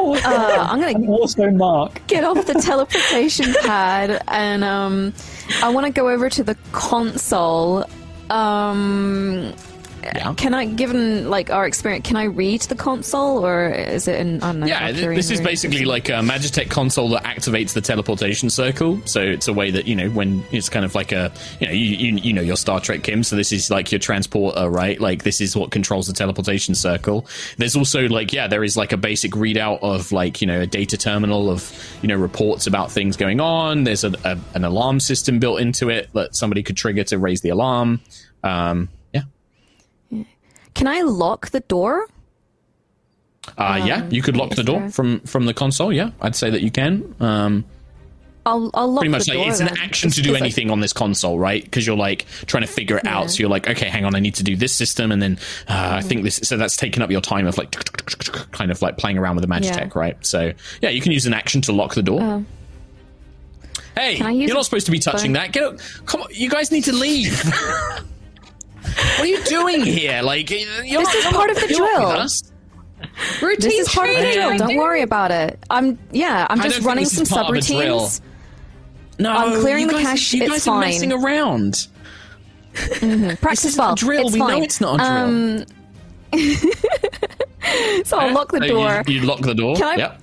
Uh, I'm gonna Also, Mark. get off the teleportation (laughs) pad and um, I want to go over to the console. Um, Yeah. can I, given like our experience, can I read the console or is it in? I know. Yeah, th- this is basically like a Magitech console that activates the teleportation circle. So it's a way that you know when it's kind of like a you know you you, you know your Star Trek Kim. So this is like your transporter, right? Like this is what controls the teleportation circle. There's also like yeah, there is like a basic readout of like you know a data terminal of you know reports about things going on. There's a, a an alarm system built into it that somebody could trigger to raise the alarm. Um. Can I lock the door? Uh, yeah, you could lock the door there- from from the console. Yeah, I'd say that you can. Um, I'll, I'll lock pretty much the like door. it's an action to do anything on this console, right? Because you're like trying to figure it out. So you're like, okay, hang on, I need to do this system, and then uh, I think this. So that's taking up your time of like kind of like playing around with the Magitech, Yeah. right? So yeah, you can use an action to lock the door. Um, hey, can I use you're not supposed to be touching that. Get up! Come on, you guys need to leave. (laughs) what are you doing here? Like, you're This is part of the drill. Routine This is part of the drill. Don't worry about it. I'm yeah. I'm just running some is part of a drill. subroutines. No, I'm clearing the guys, cache, You it's guys are messing fine. around. Practice This is well. a drill. It's we fine. know it's not a drill. Um, (laughs) so I'll (laughs) lock the So you- door. You, lock the door. Can I- Yep.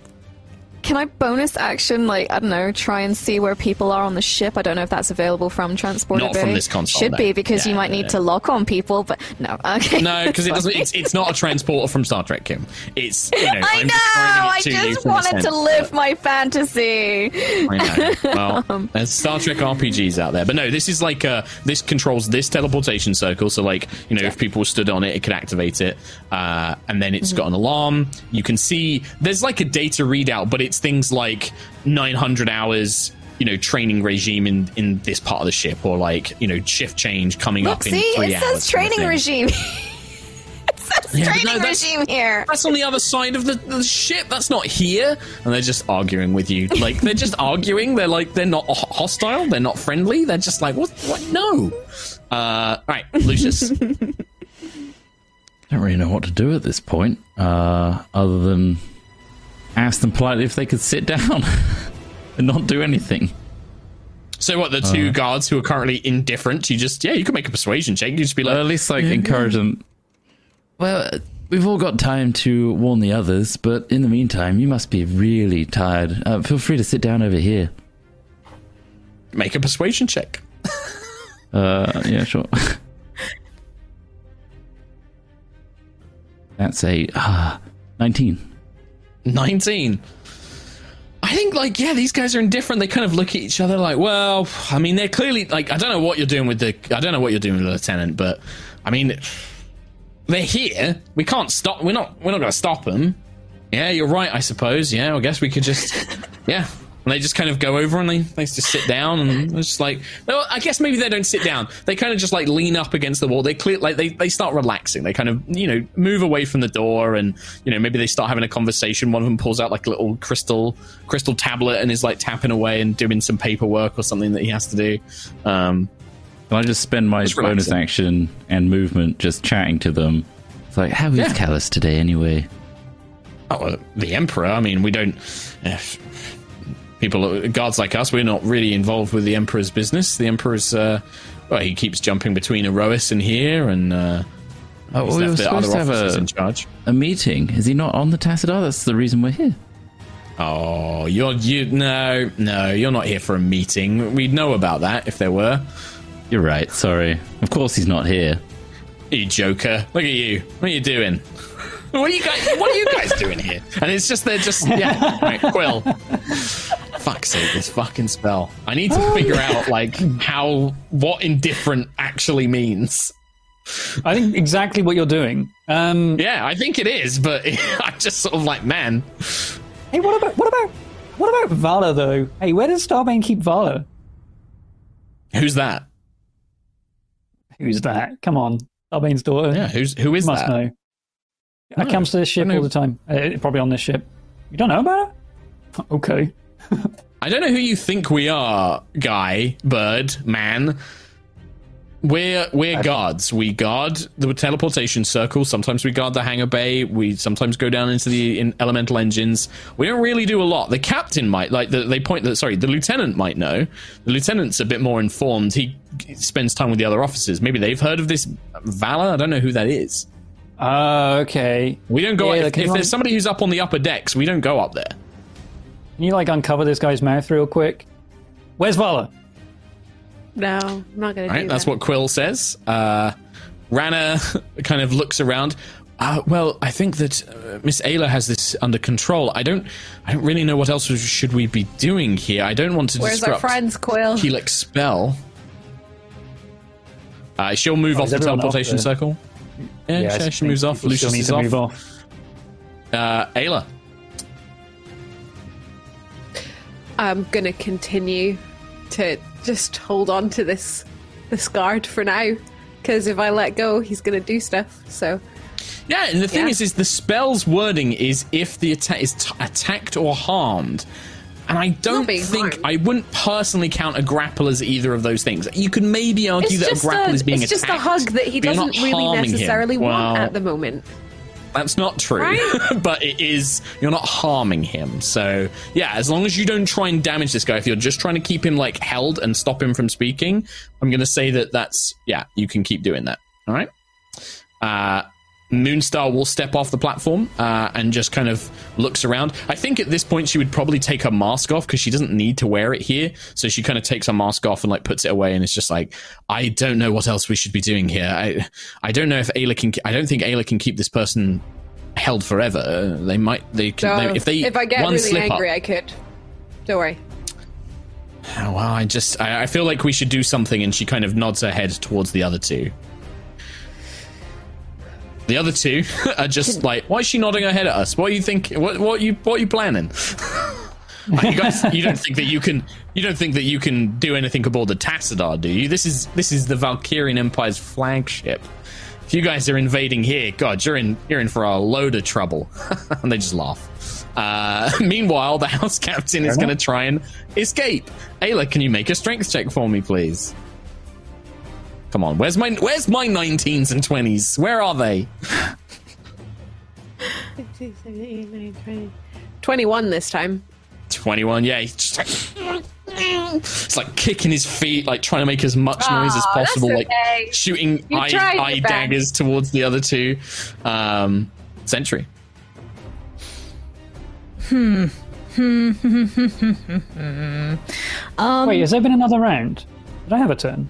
Can I bonus action, like, I don't know, try and see where people are on the ship? I don't know if that's available from Transporter Not from this console, Should no. be, because Yeah, you might no, need no. to lock on people, but no, okay. No, because it (laughs) doesn't. It's, it's not a transporter from Star Trek, Kim. It's you know. I know! I just wanted sense to live my fantasy! I know. (laughs) Um, Well, there's Star Trek RPGs out there, but no, this is like uh, this controls this teleportation circle. So, like, you know, if people stood on it, it could activate it, uh, and then it's Mm-hmm. got an alarm. You can see there's like a data readout, but it's things like 900 hours. You know, training regime in in this part of the ship, or like you know, shift change coming Look, up in see? three It hours. says kind of training regime. (laughs) it says Yeah, but no, training regime here. That's on the other side of the, the ship. That's not here. And they're just arguing with you. (laughs) Like they're just arguing. They're like they're not hostile. They're not friendly. They're just like what? What? No. Uh, right, Lucius. (laughs) I don't really know what to do at this point, uh, other than ask them politely if they could sit (laughs) down and not do anything. so what? The two guards who are currently indifferent. You just yeah. You can make a persuasion check. You just be like, Or at least, like, encourage them. Well, we've all got time to warn the others, but in the meantime, you must be really tired. Uh, feel free to sit down over here. make a persuasion check. (laughs) Uh, yeah, sure. (laughs) That's a ah, nineteen. 19. I think, like, yeah, these guys are indifferent. They kind of look at each other like, well, I mean, they're clearly, like, I don't know what you're doing with the, I don't know what you're doing with the lieutenant, but, I mean, they're here. We can't stop, we're not, we're not going to stop them. Yeah, you're right, I suppose. Yeah, I guess we could just, (laughs) yeah. And they just kind of go over and they, they just sit down and it's just like, I guess maybe they don't sit down. They kind of just like lean up against the wall. They clear, like they, they start relaxing. They kind of, you know, move away from the door and, you know, maybe they start having a conversation. One of them pulls out like a little crystal, crystal tablet and is like tapping away and doing some paperwork or something that he has to do. Um, Can I just spend my bonus action and movement just chatting to them? It's like, how is Yeah. Callus today anyway? Oh, well, the Emperor. I mean, we don't. eh, people, guards like us, we're not really involved with the Emperor's business. The Emperor's, uh, well, he keeps jumping between Erois and here, and uh, Oh, he's we were supposed to have a, in charge. a meeting. Is he not on the Tassadar? That's the reason we're here. Oh, you're you no, no, you're not here for a meeting. We'd know about that if there were. You're right. Sorry. Of course he's not here. You joker! Look at you. What are you doing? What are you guys? What are you guys doing here? And it's just they're just yeah. Right, Quill. Fuck's sake! This fucking spell. I need to figure out like how what indifferent actually means. I think exactly what you're doing. Um, Yeah, I think it is, but (laughs) I'm just sort of like, man. Hey, what about what about what about Vala though? Hey, where does Starbane keep Vala? Who's that? Who's that? Come on, Starbane's daughter. Yeah, who's who is you must that? know. That No, comes to this ship all the time. Uh, probably on this ship. You don't know about her? Okay. I don't know who you think we are, guy, bird, man. We're we're guards. We guard the teleportation circle. Sometimes we guard the hangar bay. We sometimes go down into the in elemental engines. We don't really do a lot. The captain might like the, they point that. Sorry, the lieutenant might know. The lieutenant's a bit more informed. He spends time with the other officers. Maybe they've heard of this Vala. I don't know who that is. Uh, okay. We don't go. Yeah, if if there's somebody who's up on the upper decks, we don't go up there. Can you like uncover this guy's mouth real quick? Where's Vala? No, I'm not going to do Right, that. that's what Quill says. Uh, Rana (laughs) kind of looks around. Uh, well, I think that uh, Miss Ayla has this under control. I don't, I don't really know what else should we be doing here. I don't want to Where's our friends, Quill? Helix spell. Uh, she'll move Oh, off the everyone off teleportation circle. Yeah, I she, she moves off. people still Lucius need is to off. move off. Uh, Ayla. I'm to continue to just hold on to this this guard for now. Because if I let go, he's to do stuff. So, Yeah, and the thing Yeah. is, is the spell's wording is if the attack is t- attacked or harmed. And I don't think harmed. I wouldn't personally count a grapple as either of those things. You could maybe argue it's that a grapple a, is being it's just a hug that he but you're not doesn't really harming him. necessarily want Well, at the moment. That's not true, Right? (laughs) but it is. You're not harming him, so yeah. As long as you don't try and damage this guy, if you're just trying to keep him like held and stop him from speaking, I'm going to say that that's yeah. You can keep doing that. All right. Uh, Moonstar will step off the platform uh, and just kind of looks around. I think at this point she would probably take her mask off because she doesn't need to wear it here. So she kind of takes her mask off and like puts it away, and it's just like, I don't know what else we should be doing here. I, I don't know if Ayla can. I don't think Ayla can keep this person held forever. They might. They can. They, if they if I get one really angry, up. I could. Don't worry. Oh, well, I just. I, I feel like we should do something, and she kind of nods her head towards the other two. The other two (laughs) are just like, why is she nodding her head at us? What do you think? What what you what are you planning? (laughs) You guys, you don't think that you can you don't think that you can do anything aboard the Tassadar, do you? This is this is the Valkyrian Empire's flagship. If you guys are invading here, God, you're in you're in for a load of trouble. (laughs) and they just laugh. Uh, meanwhile, the house captain is going to try and escape. Ayla, can you make a strength check for me, please? Come on, where's my where's my 19s and 20s? Where are they? 21 this time. 21, yeah. He's just like, it's like kicking his feet, like trying to make as much noise as Aw, that's possible, like shooting You eye, eye daggers towards the other two. Um, Sentry. Hmm. um, (laughs) Wait, has there been another round? Did I have a turn?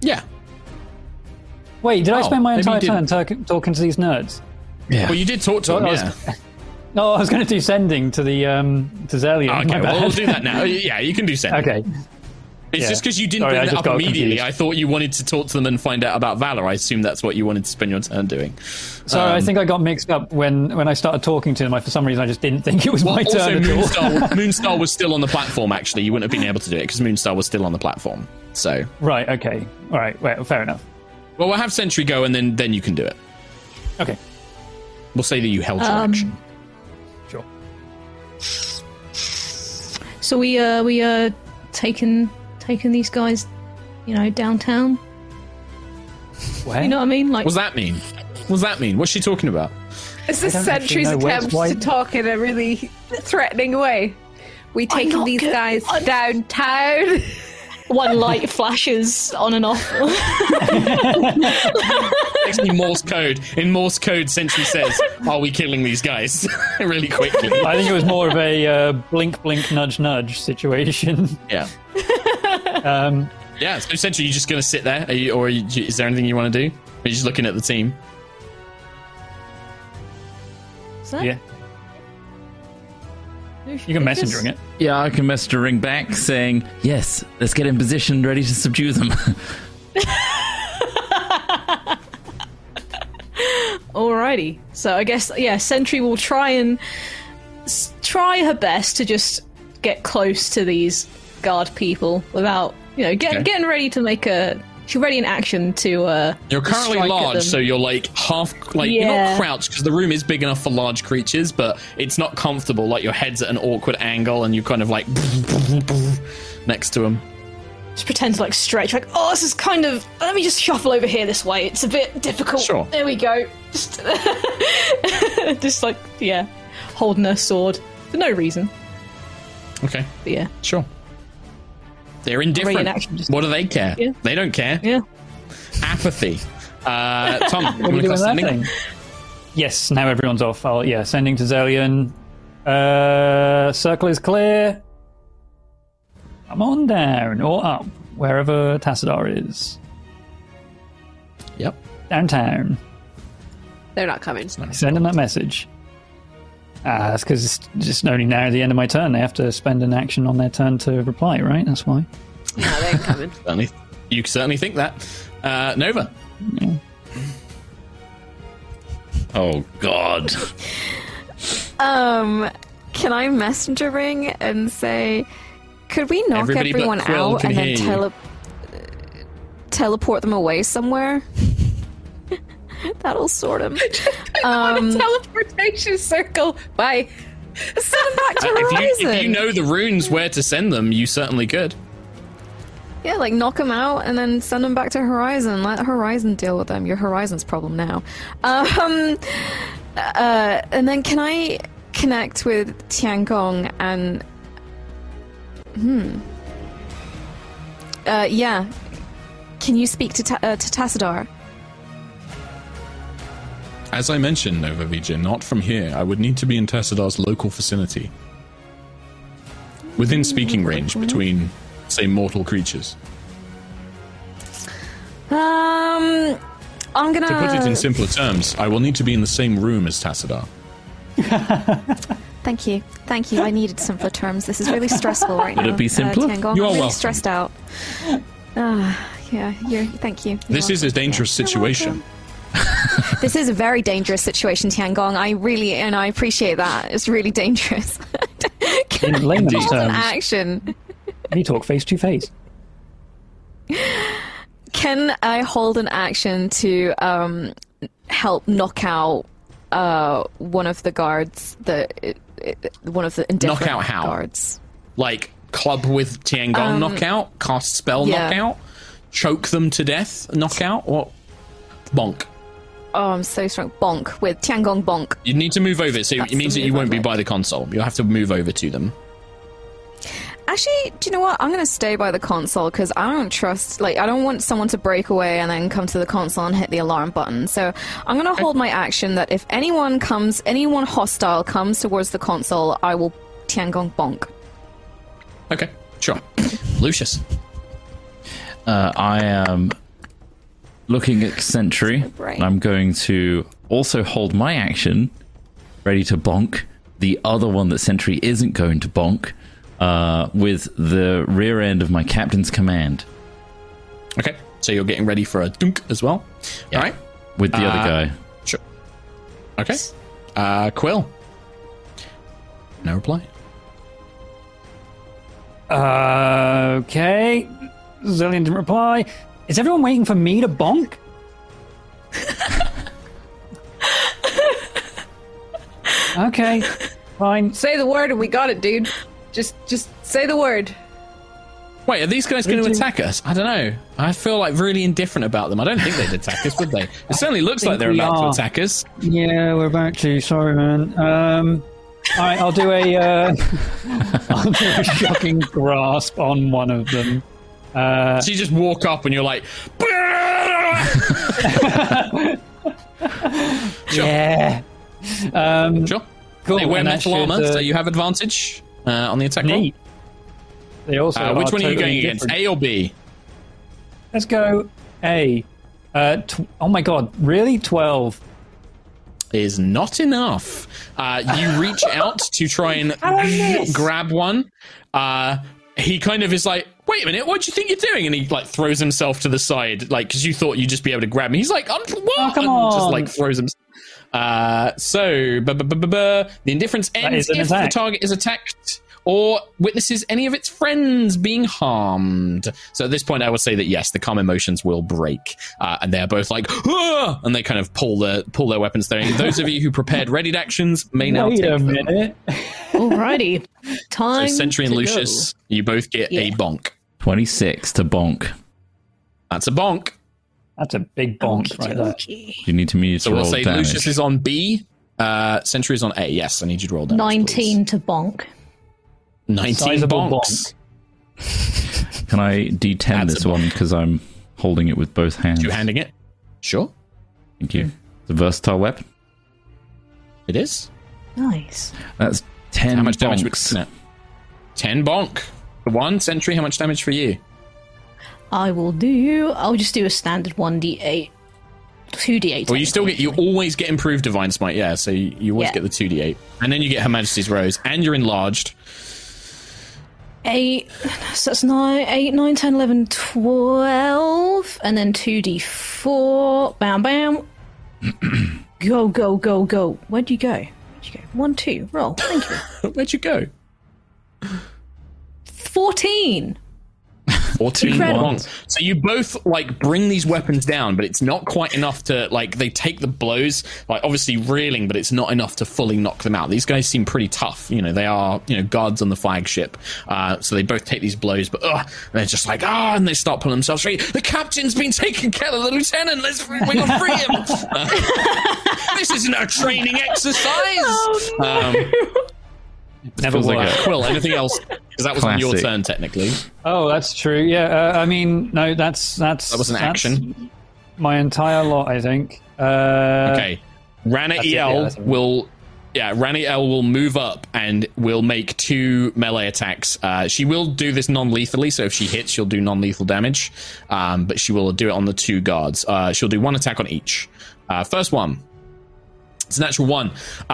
Yeah. Wait, did I Oh, spend my entire turn didn't. talk- talking to these nerds? Yeah. Well, you did talk to Well, him, I was- yeah. No, (laughs) I was going to do sending to the um to Zelia. Okay, My well, bad. we'll do that now. Yeah, you can do send. Okay. It's Yeah. just because you didn't Sorry, bring that up immediately. confused. I thought you wanted to talk to them and find out about Vala. I assume that's what you wanted to spend your turn doing. Sorry, I Um, think I got mixed up when, when I started talking to them. I, for some reason, I just didn't (laughs) think it was Well, my also, turn at all. Moonstar, (laughs) Moonstar was still on the platform, actually. You wouldn't have been able to do it because Moonstar was still on the platform. So, right, okay. All right, well, fair enough. well, we'll have Sentry go and then, then you can do it. Okay, We'll say that you held your Um, action. sure. So we uh we uh taken taken these guys, you know, downtown. Where? You know what I mean? Like What does that mean? What's that mean? What's she talking about? It's this I Sentry's know attempt to talk in a really threatening way? We taking these good. guys I'm- downtown. one (laughs) light flashes on and off. Makes me Morse code. In Morse code, Sentry says, Are we killing these guys? (laughs) really quickly. I think it was more of a uh, blink, blink, nudge, nudge situation. Yeah. (laughs) Um, Yeah, so Sentry, you're just going to sit there? Are you, or are you, is there anything you want to do? Or are you just looking at the team? Is that- yeah, you can messengering it. Yeah, I can message a ring back saying, yes, let's get in position, ready to subdue them. (laughs) Alrighty. So I guess yeah, Sentry will try and s- try her best to just get close to these guard people without you know get, Okay. getting ready to make a. She's ready in action to. uh You're currently large, so you're like half, like you're not crouched because the room is big enough for large creatures, but it's not comfortable. Like your head's at an awkward angle, and you're kind of like (laughs) next to them. just pretend to like stretch like oh this is kind of let me just shuffle over here this way it's a bit difficult Sure. there we go just (laughs) just like yeah holding her sword for no reason Okay, but yeah sure. They're indifferent. in action, just- what do they care? Yeah. They don't care. yeah Apathy. Uh, (laughs) Tom, What you want to cast sending? thing? Yes, now everyone's off. I'll, yeah, sending to Zelian. Uh, circle is clear. Come on down or up, wherever Tassadar is. Yep. Downtown. They're not coming. Sending that message. Ah, that's because it's just only now at the end of my turn. They have to spend an action on their turn to reply, right? That's why. No, they ain't coming. Certainly, you certainly think that. Uh, Nova. oh, God. Um, can I messenger ring and say, could we knock Everybody but everyone Quill out can and then hear you. tele- teleport them away somewhere? (laughs) That'll sort them. (laughs) Um, Teleportation circle. Bye. send them back to Uh, if, Horizon. you, if you know the runes where to send them, you certainly could. Yeah, like knock them out and then send them back to Horizon. Let Horizon deal with them. Your Horizon's problem now. Um, uh, and then can I connect with Tian Tiangong and hmm, uh, yeah. Can you speak to Ta- uh, to Tassadar? As I mentioned, Nova Vija, not from here. I would need to be in Tassadar's local vicinity. Within speaking range between, say, mortal creatures. Um, I'm gonna To put it in simpler terms, I will need to be in the same room as Tassadar. (laughs) Thank you, thank you. I needed simpler terms. This is really stressful right Would now. it be simpler? Uh, Tiangong. You are I'm really welcome. stressed out. Ah, yeah. You're. Thank you. You're This is a welcome. dangerous situation. Welcome. (laughs) This is a very dangerous situation, Tiangong. I really and I appreciate that. It's really dangerous. Can (laughs) In I layman's hold an terms. action? We talk face to face. Can I hold an action to um, help knock out uh, one of the guards? The uh, one of the indifferent out how? guards. Like club with Tiangong knockout, cast spell Um, yeah. knockout, choke them to death knockout, or bonk. Oh, I'm so strong. Bonk with Tiangong bonk. You need to move over, so That's it means that you won't be by the console. You'll have to move over to them. Actually, do you know what? I'm going to stay by the console because I don't trust. Like, I don't want someone to break away and then come to the console and hit the alarm button. So I'm going to hold my action that if anyone comes, anyone hostile comes towards the console, I will Tiangong bonk. Okay, sure. (coughs) Lucius. Uh, I am looking at Sentry. brain. I'm going to also hold my action, ready to bonk the other one that Sentry isn't going to bonk uh, with the rear end of my captain's command. Okay, so you're getting ready for a dunk as well. All right. With the Uh, other guy. Sure. Okay. Uh, Quill. No reply. Uh, okay. Zelian didn't reply. Is everyone waiting for me to bonk? okay, fine. Say the word and we got it, dude. Just just say the word. Wait, are these guys going to attack us? I don't know. I feel like really indifferent about them. I don't think they'd attack us, would they? It certainly looks like they're about are. to attack us. Yeah, we're about to. Sorry, man. Um, all right, I'll do a. Uh, (laughs) I'll do a shocking grasp on one of them. Uh, So you just walk up and you're like, (laughs) sure, yeah. Um, sure. cool. They wear metal should, armor, uh, so you have advantage uh, on the attack roll. They also. Uh, which one are you totally going against. A or B? Let's go A. Uh, tw- oh my god, really? 12. is not enough. Uh, you (laughs) reach out to try and grab one. Uh, he kind of is like, "Wait a minute, what do you think you're doing?" And he like throws himself to the side, like because you thought you'd just be able to grab him. He's like, "Um, "What?" Oh, come and just like throws him. Uh, so bu- bu- bu- bu- bu- the indifference ends is an if the target is attacked or witnesses any of its friends being harmed. So at this point, I would say that yes, the calm emotions will break, uh, and they are both like, "Ah!" and they kind of pull the pull their weapons. There. Those of you who prepared ready actions may now Wait take a them. minute. Alrighty. So Time. Sentry and to Lucius, you both get a bonk. 26 to bonk. That's a bonk. That's a big go. bonk right there. Okey-dokey. You need to me So to we'll roll say damage. Lucius is on B. Uh, Sentry is on A. Yes, I need you to roll damage. 19 to bonk. please. 19 Sizable bonks. (laughs) Can I D10 That's this a one because I'm holding it with both hands? You're handing it? Sure, Thank you. It's a versatile weapon. it is. Nice. That's 10 How much damage? bonks. No. 10 bonk. For one, Sentry, how much damage for you? I will do. I'll just do a standard 1d8. 2d8. Well, you still get, you always get improved Divine Smite, yeah, so you, you always Yeah. get the 2d8. And then you get Her Majesty's Rose, and you're enlarged. 8. So that's 9, 8, 9, 10, 11, 12. And then 2d4. Bam, bam. (clears throat) go, go, go, go. Where'd you go? Where'd you go? 1, 2. Roll. Thank you. (laughs) Where'd you go? 14. 14 Incredible. So you both like bring these weapons down, but it's not quite enough to like they take the blows, like obviously reeling, but it's not enough to fully knock them out. These guys seem pretty tough. You know, they are you know guards on the flagship, uh, so they both take these blows, but ugh, they're just like ah, and they start pulling themselves free. The captain's been taken care of, the lieutenant. Let's we gotta free him. Uh, (laughs) this isn't a training exercise. Um, Never feels like a- Quill, anything else? Because that was on your turn technically. Oh, that's true. Yeah, uh, I mean, no, that's that's That was an action. My entire lot, I think. Uh, Okay. Rana that's it, yeah, El will yeah, Raniel will move up and will make two melee attacks. Uh, she will do this non-lethally, so if she hits, she'll do non-lethal damage. Um, but she will do it on the two guards. Uh, she'll do one attack on each. Uh, first one. It's a natural one. (laughs)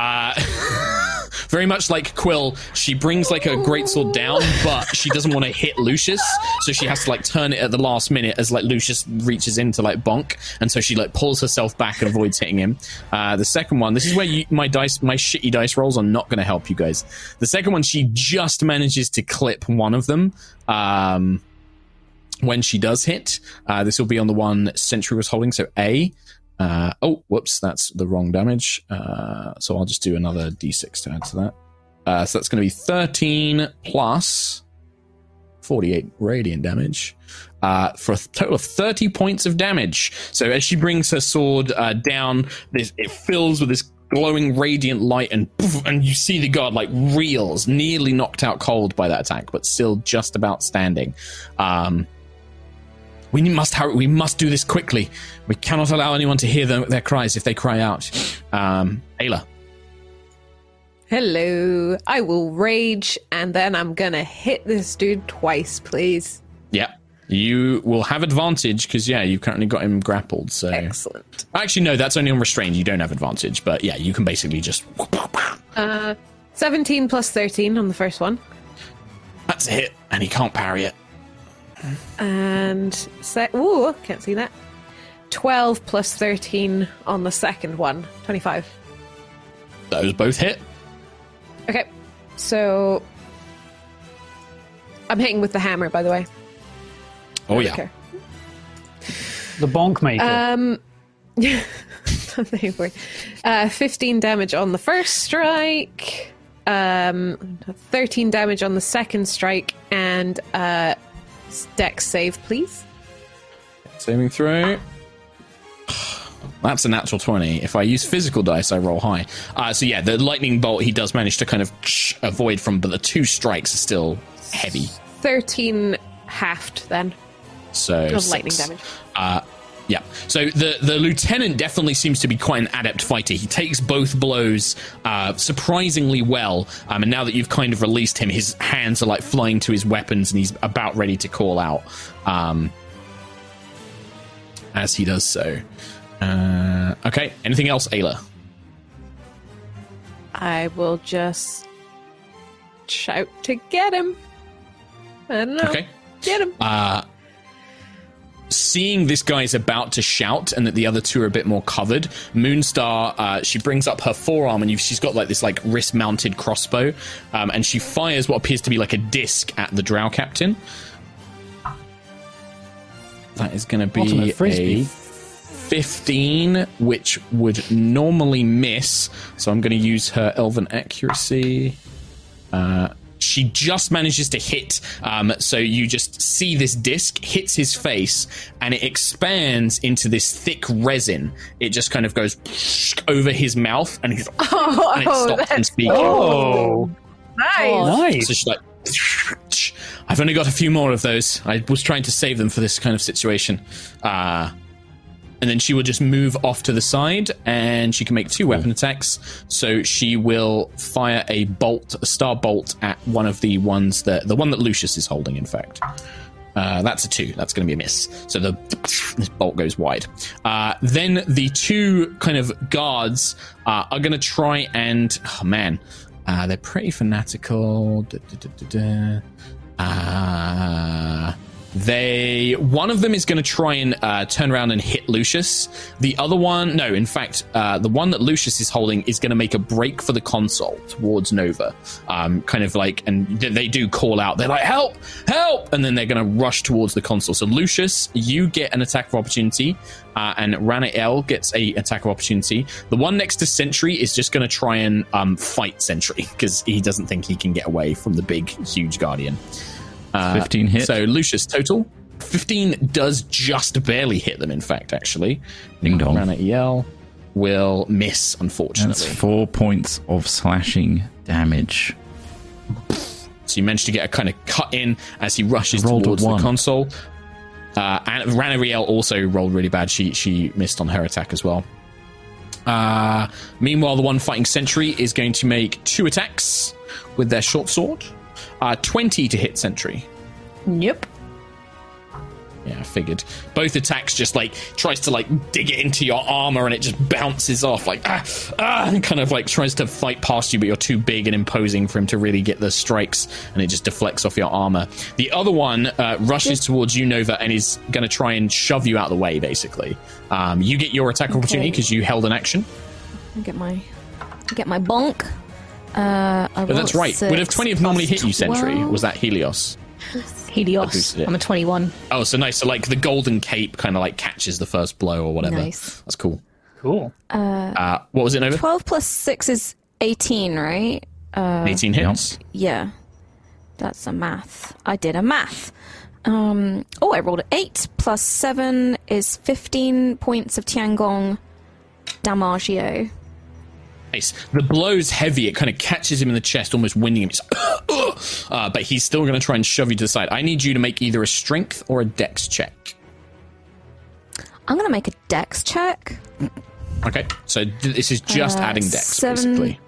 Very much like Quill, she brings like a great sword down, but she doesn't want to hit Lucius, so she has to like turn it at the last minute as like Lucius reaches in to like bonk, and so she like pulls herself back and avoids hitting him. Uh, the second one, this is where you, my dice, my shitty dice rolls are not going to help you guys. The second one, she just manages to clip one of them. Um, when she does hit, uh, this will be on the one Sentry was holding, so A. Uh, oh, whoops, that's the wrong damage. Uh, so I'll just do another d6 to add to that. Uh, so that's going to be 13 plus 48 radiant damage uh, for a total of 30 points of damage. So as she brings her sword uh, down, this, it fills with this glowing radiant light and poof, and you see the god like reels, nearly knocked out cold by that attack, but still just about standing. Um, we must hurry. We must do this quickly. We cannot allow anyone to hear them, their cries if they cry out. Um, Ayla. Hello. I will rage and then I'm gonna hit this dude twice, please. Yeah. You will have advantage because, yeah, you've currently got him grappled. So, Excellent. actually, no, that's only on restrained. You don't have advantage, but yeah, you can basically just. Uh, 17 plus 13 on the first one. That's a hit, and he can't parry it. And se- ooh, can't see that. 12 plus 13 on the second one. 25. Those both hit. Okay. So I'm hitting with the hammer, by the way. Oh yeah. Okay. The bonk maker. Um, (laughs) Nothing for uh, 15 damage on the first strike, um, 13 damage on the second strike, and uh, dex save, please. Saving throw. (sighs) That's a natural 20. If I use physical dice, I roll high. Uh, so yeah, the lightning bolt he does manage to kind of avoid from, but the two strikes are still heavy. 13 halved then So of six. lightning damage. Uh, yeah. So the the lieutenant definitely seems to be quite an adept fighter. He takes both blows uh, surprisingly well. Um, and now that you've kind of released him, his hands are like flying to his weapons, and he's about ready to call out. Um, as he does so. Uh, okay. Anything else, Ayla? I will just shout to get him. I don't know. Okay. Get him. Seeing this guy is about to shout and that the other two are a bit more covered, Moonstar, uh, she brings up her forearm and you've, she's got like this like wrist mounted crossbow, um, and she fires what appears to be like a disc at the Drow captain. That is going to be a 15, which would normally miss. So I'm going to use her elven accuracy. Uh, she just manages to hit. Um, so you just see this disc hits his face, and it expands into this thick resin. It just kind of goes over his mouth, and, he's, (laughs) and it stops him speaking. oh, Nice. nice. So she's like, I've only got a few more of those. I was trying to save them for this kind of situation. Uh, and then she will just move off to the side and she can make two weapon attacks. So she will fire a bolt, a star bolt at one of the ones that, the one that Lucius is holding, in fact. Uh, that's a two. That's going to be a miss. So the this bolt goes wide. Uh, then the two kind of guards uh, are going to try and oh man, uh, they're pretty fanatical. Da, da, da. Uh, they one of them is going to try and uh, turn around and hit Lucius. The other one, no, in fact, uh, the one that Lucius is holding is going to make a break for the console towards Nova. Um, kind of like, and th- they do call out. They're like, "Help! Help!" And then they're going to rush towards the console. So Lucius, you get an attack of opportunity, uh, and Raniel gets a attack of opportunity. The one next to Sentry is just going to try and um, fight Sentry because he doesn't think he can get away from the big, huge Guardian. 15 hit. So Lucius total. 15 does just barely hit them, in fact, actually. Ding dong. Raniel will miss, unfortunately. That's four points of slashing damage. So you managed to get a kind of cut in as he rushes towards the console. Uh, and Raniel also rolled really bad. She she missed on her attack as well. Uh, meanwhile, the one fighting Sentry is going to make two attacks with their short sword. Uh, 20 to hit Sentry. Yep. Yeah, I figured. Both attacks just like tries to like dig it into your armor and it just bounces off like ah ah and kind of like tries to fight past you, but you're too big and imposing for him to really get the strikes and it just deflects off your armor. The other one uh, rushes towards you, Nova, and is going to try and shove you out of the way. Basically, um, you get your attack opportunity because you held an action. I get my I get my bonk. Uh, But that's right. Would have twenty have normally hit you, Sentry? Was that Helios? Helios. I'm a 21. Oh, so nice. So like the golden cape kind of like catches the first blow or whatever. Nice. That's cool. Cool. Uh, what was it, Nova? twelve plus six is eighteen, right? 18 hits. Yeah, that's a math. I did a math. Um, oh, I rolled an eight plus seven is fifteen points of Tiangong Damagio. Nice. The blow's heavy. It kind of catches him in the chest, almost winding him. (coughs) Uh, but he's still going to try and shove you to the side. I need you to make either a strength or a dex check. I'm gonna make a Dex check. Okay. So th- this is just Uh, adding dex, seven- basically.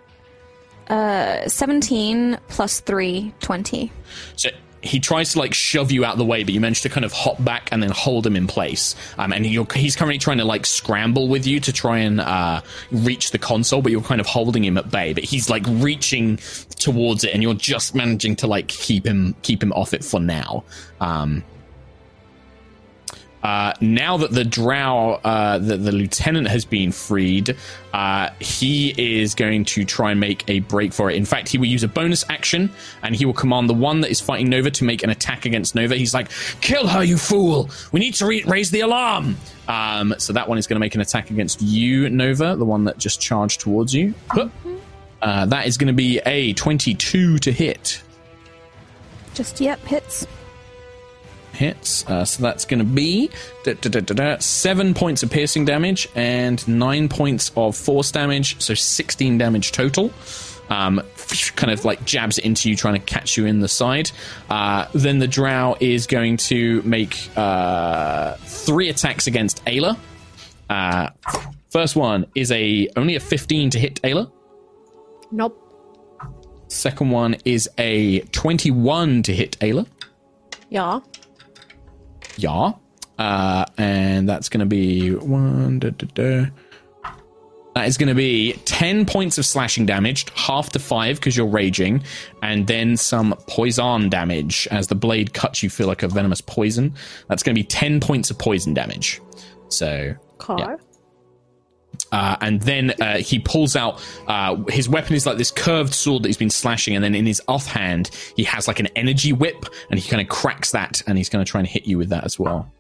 Uh, Seventeen plus three, 20. So he tries to like shove you out the way, but you manage to kind of hop back and then hold him in place. Um, and you're, he's currently trying to like scramble with you to try and uh, reach the console, but you're kind of holding him at bay. But he's like reaching towards it, and you're just managing to like keep him keep him off it for now. Um, uh, now that the drow, uh, the, the lieutenant has been freed, uh, he is going to try and make a break for it. In fact, he will use a bonus action and he will command the one that is fighting Nova to make an attack against Nova. He's like, Kill her, you fool! We need to re- raise the alarm! Um, so that one is going to make an attack against you, Nova, the one that just charged towards you. Uh, that is going to be a 22 to hit. Just, yep, hits. Hits. Uh, so that's going to be da, da, da, da, da, seven points of piercing damage and nine points of force damage. So 16 damage total. Um, kind of like jabs it into you, trying to catch you in the side. Uh, then the drow is going to make uh, three attacks against Ayla. Uh, first one is a only a 15 to hit Ayla. Nope. Second one is a 21 to hit Ayla. Yeah. Yeah. Uh, and that's going to be one. Da, da, da. That is going to be 10 points of slashing damage, half to five because you're raging, and then some poison damage. As the blade cuts, you feel like a venomous poison. That's going to be 10 points of poison damage. So, Car. Uh, and then uh, he pulls out uh, his weapon is like this curved sword that he's been slashing, and then in his off hand he has like an energy whip, and he kind of cracks that, and he's going to try and hit you with that as well.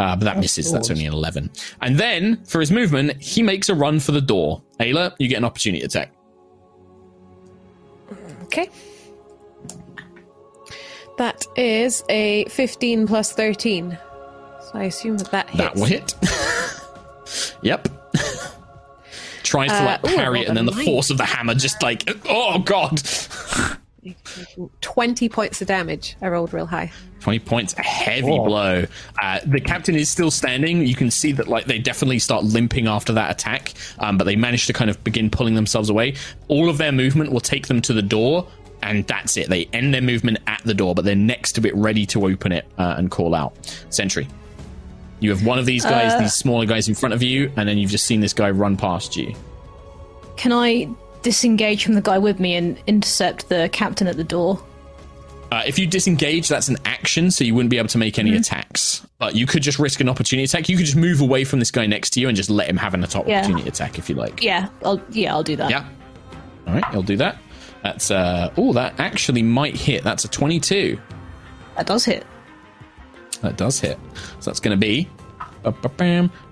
Uh, but that misses. That's only an eleven. And then for his movement, he makes a run for the door. Ayla, you get an opportunity attack. Okay. That is a 15 plus 13. So I assume that that hits. That will hit. (laughs) yep. Tries to Uh, like ooh, parry it, and then the nine. force of the hammer just like, oh god. (laughs) 20 points of damage. I rolled real high. 20 points, a heavy Whoa. blow. Uh, the captain is still standing. You can see that like they definitely start limping after that attack, um, but they manage to kind of begin pulling themselves away. All of their movement will take them to the door, and that's it. They end their movement at the door, but they're next to it, ready to open it uh, and call out. Sentry. You have one of these guys, these smaller guys in front of you, and then you've just seen this guy run past you. Can I disengage from the guy with me and intercept the captain at the door? Uh, if you disengage, that's an action, so you wouldn't be able to make any attacks. But you could just risk an opportunity attack. You could just move away from this guy next to you and just let him have an attack Yeah. opportunity attack if you like. Yeah, I'll yeah, I'll do that. Yeah. All right, you'll do that. That's uh oh, that actually might hit. That's a twenty-two. That does hit. That does hit. So that's going to be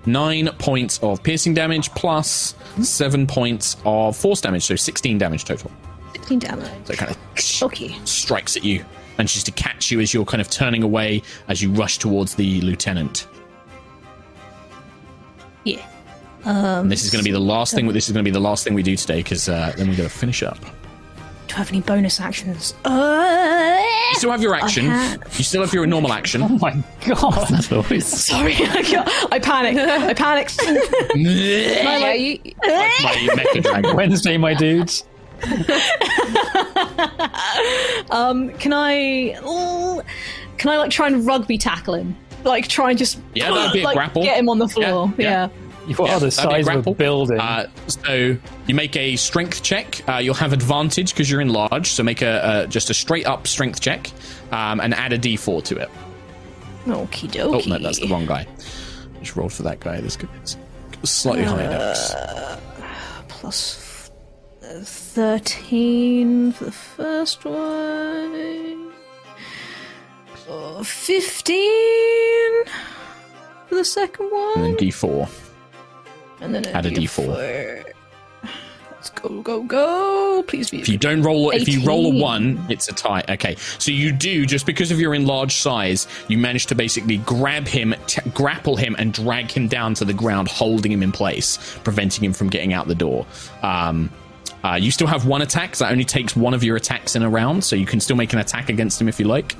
nine points of piercing damage plus seven points of force damage, so sixteen damage total. 16 damage. So it kind of Okay. strikes at you, and she's to catch you as you're kind of turning away as you rush towards the lieutenant. Yeah. And this is going to be the last thing. This is going to be the last thing we do today because uh, then we're going to finish up. Do I have any bonus actions? Uh, You still have your action. had. You still have your normal (laughs) action. Oh my god. (laughs) sorry, I, got- I panicked. I panicked. (laughs) Yeah, you, My mecha dragon. Wednesday, my dudes. um, can I? oh, can I like try and rugby tackle him? Like try and just Yeah, that'd be a (gasps) like, grapple. Get him on the floor. Yeah, Yeah. yeah. You are Yeah, the that'd a size of a grapple. building. Uh, so you make a strength check. Uh, you'll have advantage because you're enlarged. So make a, a just a straight up strength check um, and add a d4 to it. Okie Oh no, that's the wrong guy. I Just rolled for that guy. This guy's slightly higher dex. Plus uh, thirteen for the first one. Uh, Fifteen for the second one. And then d4. And then Add a D4. Let's go, go, go! Please be. If you don't roll, if you roll a one, it's a tie. Okay, so you do just because of your enlarged size, you manage to basically grab him, t- grapple him, and drag him down to the ground, holding him in place, preventing him from getting out the door. Um, uh, you still have one attack. So that only takes one of your attacks in a round, so you can still make an attack against him if you like.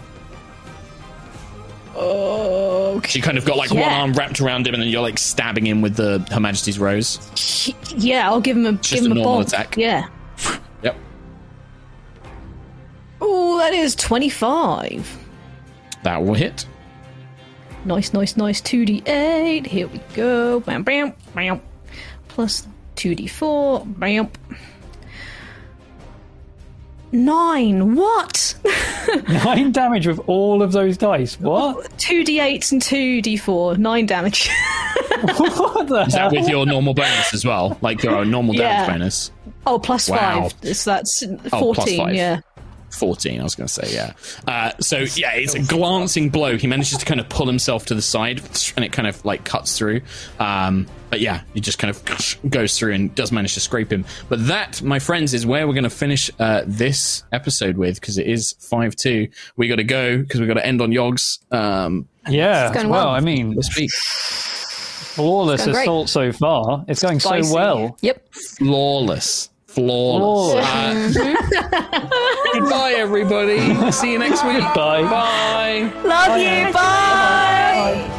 Okay. You kind of got like one arm wrapped around him, and then you're like stabbing him with the Her Majesty's Rose. Yeah, I'll give him a Just give him a a normal attack. Yeah. Yep. Oh, that is twenty-five. That will hit. Nice, nice, nice. 2d8. Here we go. Bam, bam, bam. Plus 2d4. Bam. Nine. What? Nine damage with all of those dice. What? (laughs) 2d8s and 2d4. Nine damage. (laughs) what the Is hell? that with your normal bonus as well? Like your normal damage Yeah. bonus? oh, plus Wow. five. So that's Oh, 14, plus five. yeah. 14, I was going to say, yeah. Uh, so, yeah, it's a glancing blow. He manages to kind of pull himself to the side, and it kind of, like, cuts through. Um, but, yeah, he just kind of goes through and does manage to scrape him. But that, my friends, is where we're going to finish uh, this episode with, because it is 5-2. We got to go, because we got to end on Yogs. um, Yeah. going Well, well. I mean, this week. flawless It's great. assault so far. It's going Spicy. so well. Yep. Flawless. Flawless. Flawless. Uh, (laughs) goodbye, everybody. See you next week. Bye. Bye. Love you. Bye.